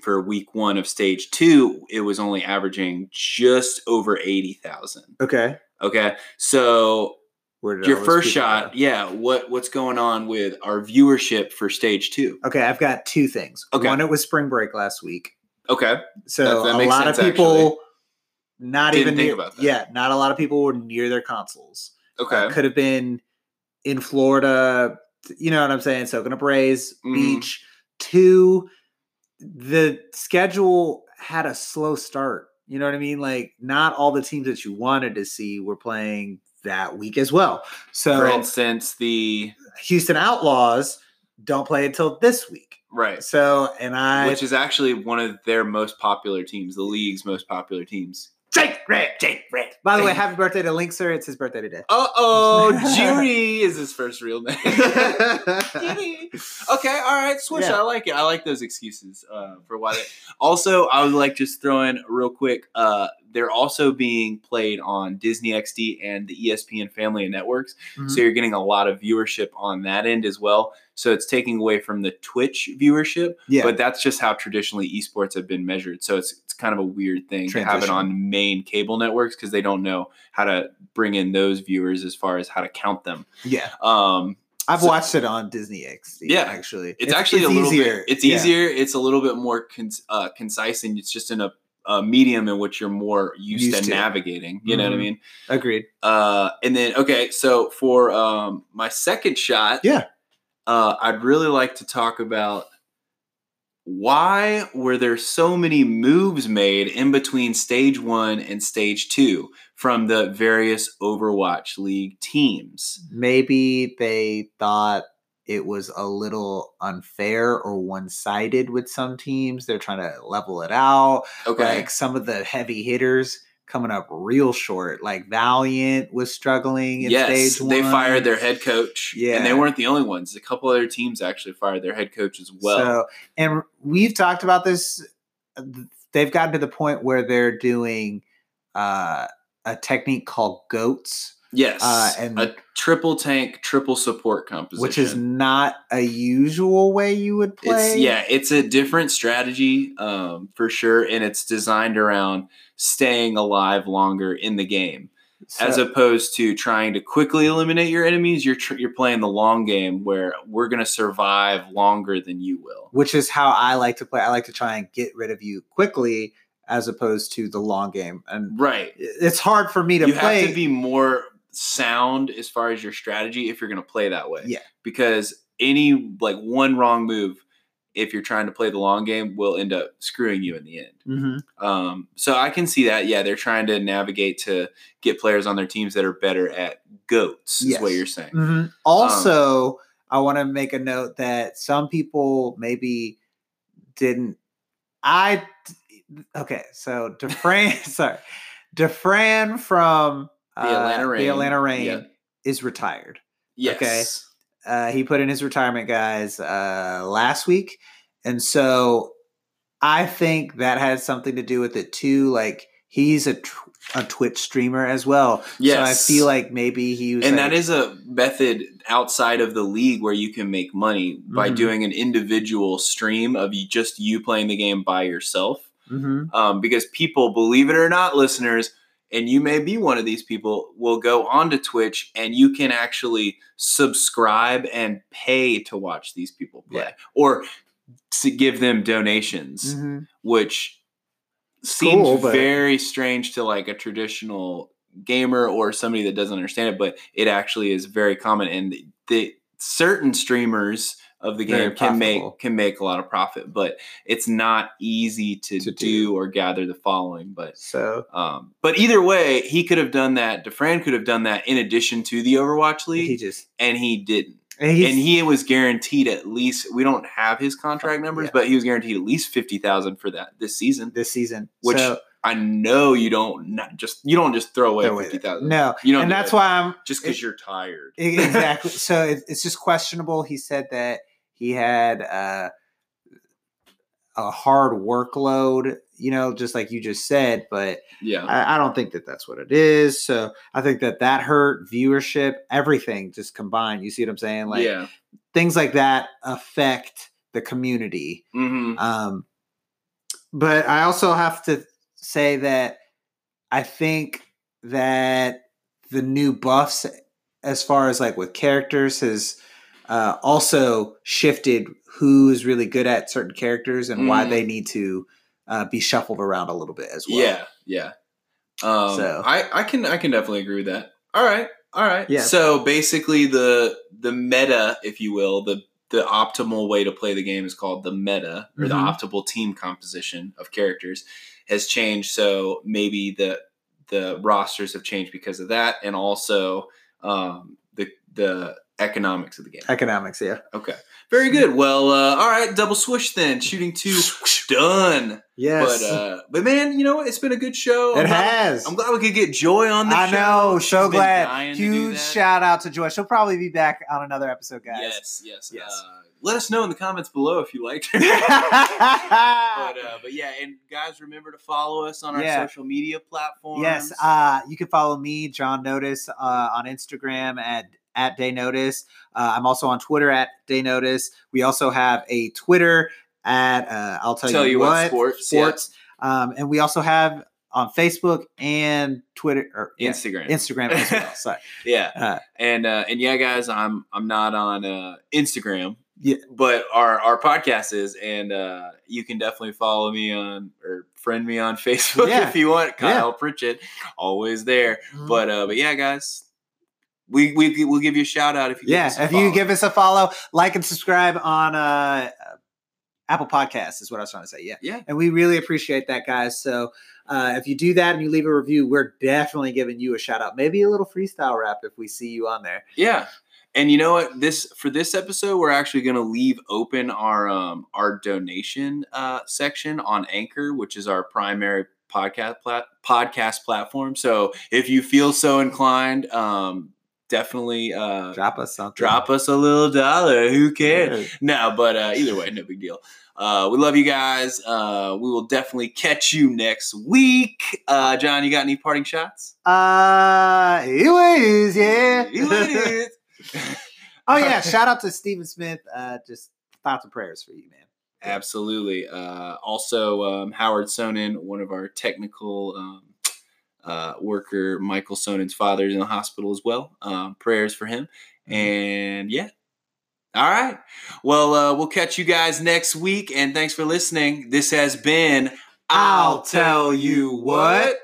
for week one of stage two, it was only averaging just over 80,000. Okay. Okay, so Where did your first shot, go? yeah. What what's going on with our viewership for stage two? Okay, I've got two things. Okay. One, it was spring break last week. Okay, So That- that a makes lot of people actually. not Didn't even think near, about that. yeah, not a lot of people were near their consoles. okay. Uh, could have been in Florida, you know what I'm saying, soaking up rays, Mhm. beach. Two, the schedule had a slow start. You know what I mean? Like not all the teams that you wanted to see were playing that week as well. So for instance, the Houston Outlaws don't play until this week. right, So and I which is actually one of their most popular teams, the league's most popular teams. Jake Red, Jake Red. By the way, happy birthday to Linkser. It's his birthday today. Uh oh, Jury is his first real name. Jury. okay, all right, switch. Yeah. I like it. I like those excuses uh, for why. They, also, I would like just throw in real quick. Uh, they're also being played on Disney XD and the ESPN family of networks. Mhm. So you're getting a lot of viewership on that end as well. So it's taking away from the Twitch viewership, yeah, but that's just how traditionally esports have been measured. So it's it's kind of a weird thing to have it on main cable networks because they don't know how to bring in those viewers as far as how to count them. yeah. Um, I've So- watched it on Disney XD. Yeah. actually, it's, actually a little bit. It's Yeah. easier. It's a little bit more con- uh, concise, and it's just in a, a medium in which you're more used, Used to, to. navigating. You know what I Mhm. mean? Agreed. Uh, and then okay, so for um, my second shot, Yeah. Uh, I'd really like to talk about why were there so many moves made in between stage one and stage two from the various Overwatch League teams. Maybe they thought it was a little unfair or one-sided with some teams. They're trying to level it out. Okay, Like some of the heavy hitters coming up real short. Like Valiant was struggling in yes, they fired their head coach. Yeah. and they weren't the only ones. A couple other teams actually fired their head coach as well. So, and we've talked about this. They've gotten to the point where they're doing uh, a technique called goats, yes, uh, and- a triple tank, triple support composition, which is not a usual way you would play. It's yeah, it's a different strategy um, for sure, and it's designed around staying alive longer in the game, as opposed to trying to quickly eliminate your enemies. You're tr- you're playing the long game where we're gonna survive longer than you will. which is how I like to play. I like to try and get rid of you quickly, as opposed to the long game. And Right. it's hard for me to you play. have to be more sound as far as your strategy if you're going to play that way. Yeah. Because any like one wrong move, if you're trying to play the long game, will end up screwing you in the end. Mhm. Um, so I can see that. Yeah, they're trying to navigate to get players on their teams that are better at goats. Is what you're saying. Mhm. Also, I want to make a note that some people maybe didn't. I okay. So Dafran, sorry, Dafran from The Atlanta Reign. the Atlanta Reign Yeah. is retired. Yes. Okay. Uh, he put in his retirement, guys, uh, last week, and so I think that has something to do with it too. Like he's a tr- a Twitch streamer as well, so I feel like maybe he was. and like- that is a method outside of the league where you can make money by Mhm. doing an individual stream of you, just you playing the game by yourself. Mhm. um, because people, believe it or not, listeners, and you may be one of these people, will go onto Twitch and you can actually subscribe and pay to watch these people play Yeah. or to give them donations, Mhm. which seems cool, but- very strange to like a traditional gamer or somebody that doesn't understand it, but it actually is very common. And the certain streamers of the game can make can make a lot of profit, but it's not easy to, To do, do. or gather the following. But So um, but either way, he could have done that. Dafran could have done that in addition to the Overwatch League, he just and he didn't. and, and he was guaranteed at least. We don't have his contract numbers, Yeah. but he was guaranteed at least fifty thousand for that this season. this season, Which so I know you don't not just you don't just throw away fifty thousand. No, you don't. and that's that why I'm just because you're tired. Exactly. so it, it's just questionable. He said that he had uh, a hard workload, you know, just like you just said, but yeah. I, I don't think that that's what it is. So I think that that hurt viewership, everything just combined. You see what I'm saying? Like yeah. things like that affect the community. hmm Um, but I also have to say that I think that the new buffs, as far as like with characters, has uh, also shifted who is really good at certain characters and why Mm. they need to uh, be shuffled around a little bit as well. Yeah. Yeah. Um, So- I I can I can definitely agree with that. All right. All right. Yeah. So basically, the the meta, if you will, the the optimal way to play the game is called the meta or the Mhm. optimal team composition of characters has changed. So maybe the the rosters have changed because of that, and also um, the economics of the game. Economics, yeah. Okay, very good. Well, uh, all right, double swoosh then. Shooting two, done. Yes. But uh, but man, you know what? It's been a good show. it I'm glad- has. I'm glad we could get Joy on the show. I know. So been glad. dying to do Huge shout out to Joy. She'll probably be back on another episode, guys. Yes, yes, Yes. Uh, let us know in the comments below if you liked her. but, uh, but yeah, and guys, remember to follow us on our Yeah. social media platforms. Yes, uh, you can follow me, John Notice, uh, on Instagram at at Day Notice. Uh, I'm also on Twitter at Day Notice. We also have a Twitter at uh, I'll tell, Tell you, you what, what sports, sports. Um, and we also have on Facebook and Twitter or yeah, Instagram. Instagram as well. Sorry. yeah, Uh, and uh, and yeah, guys, I'm I'm not on uh, Instagram. Yeah. but our our podcast is, and uh, you can definitely follow me on or friend me on Facebook Yeah. if you want. Yeah. Kyle Pritchett, always there. But uh, but yeah, guys, we we we'll give you a shout out if you. yeah, give us a if you follow. give us a follow, like and subscribe on uh, Apple Podcasts is what I was trying to say. Yeah. Yeah. And we really appreciate that, guys. So uh, if you do that and you leave a review, we're definitely giving you a shout out. Maybe a little freestyle rap if we see you on there. Yeah. And you know what? This for this episode, we're actually going to leave open our um our donation uh section on Anchor, which is our primary podcast plat- podcast platform. So if you feel so inclined, um definitely uh Drop us something. drop us a little dollar. Who cares? Yeah. No, but uh, either way, no big deal. Uh, we love you guys. Uh, we will definitely catch you next week. Uh, John, you got any parting shots? Uh, anyways, yeah. You it is. oh yeah, shout out to Stephen Smith. Uh, just thoughts and prayers for you, man. Absolutely. Uh, also, um, Howard Sonnen, one of our technical um, uh, worker, Michael Sonen's father, is in the hospital as well. Um, prayers for him. And yeah. All right. Well, uh, we'll catch you guys next week. And thanks for listening. This has been I'll tell you. What?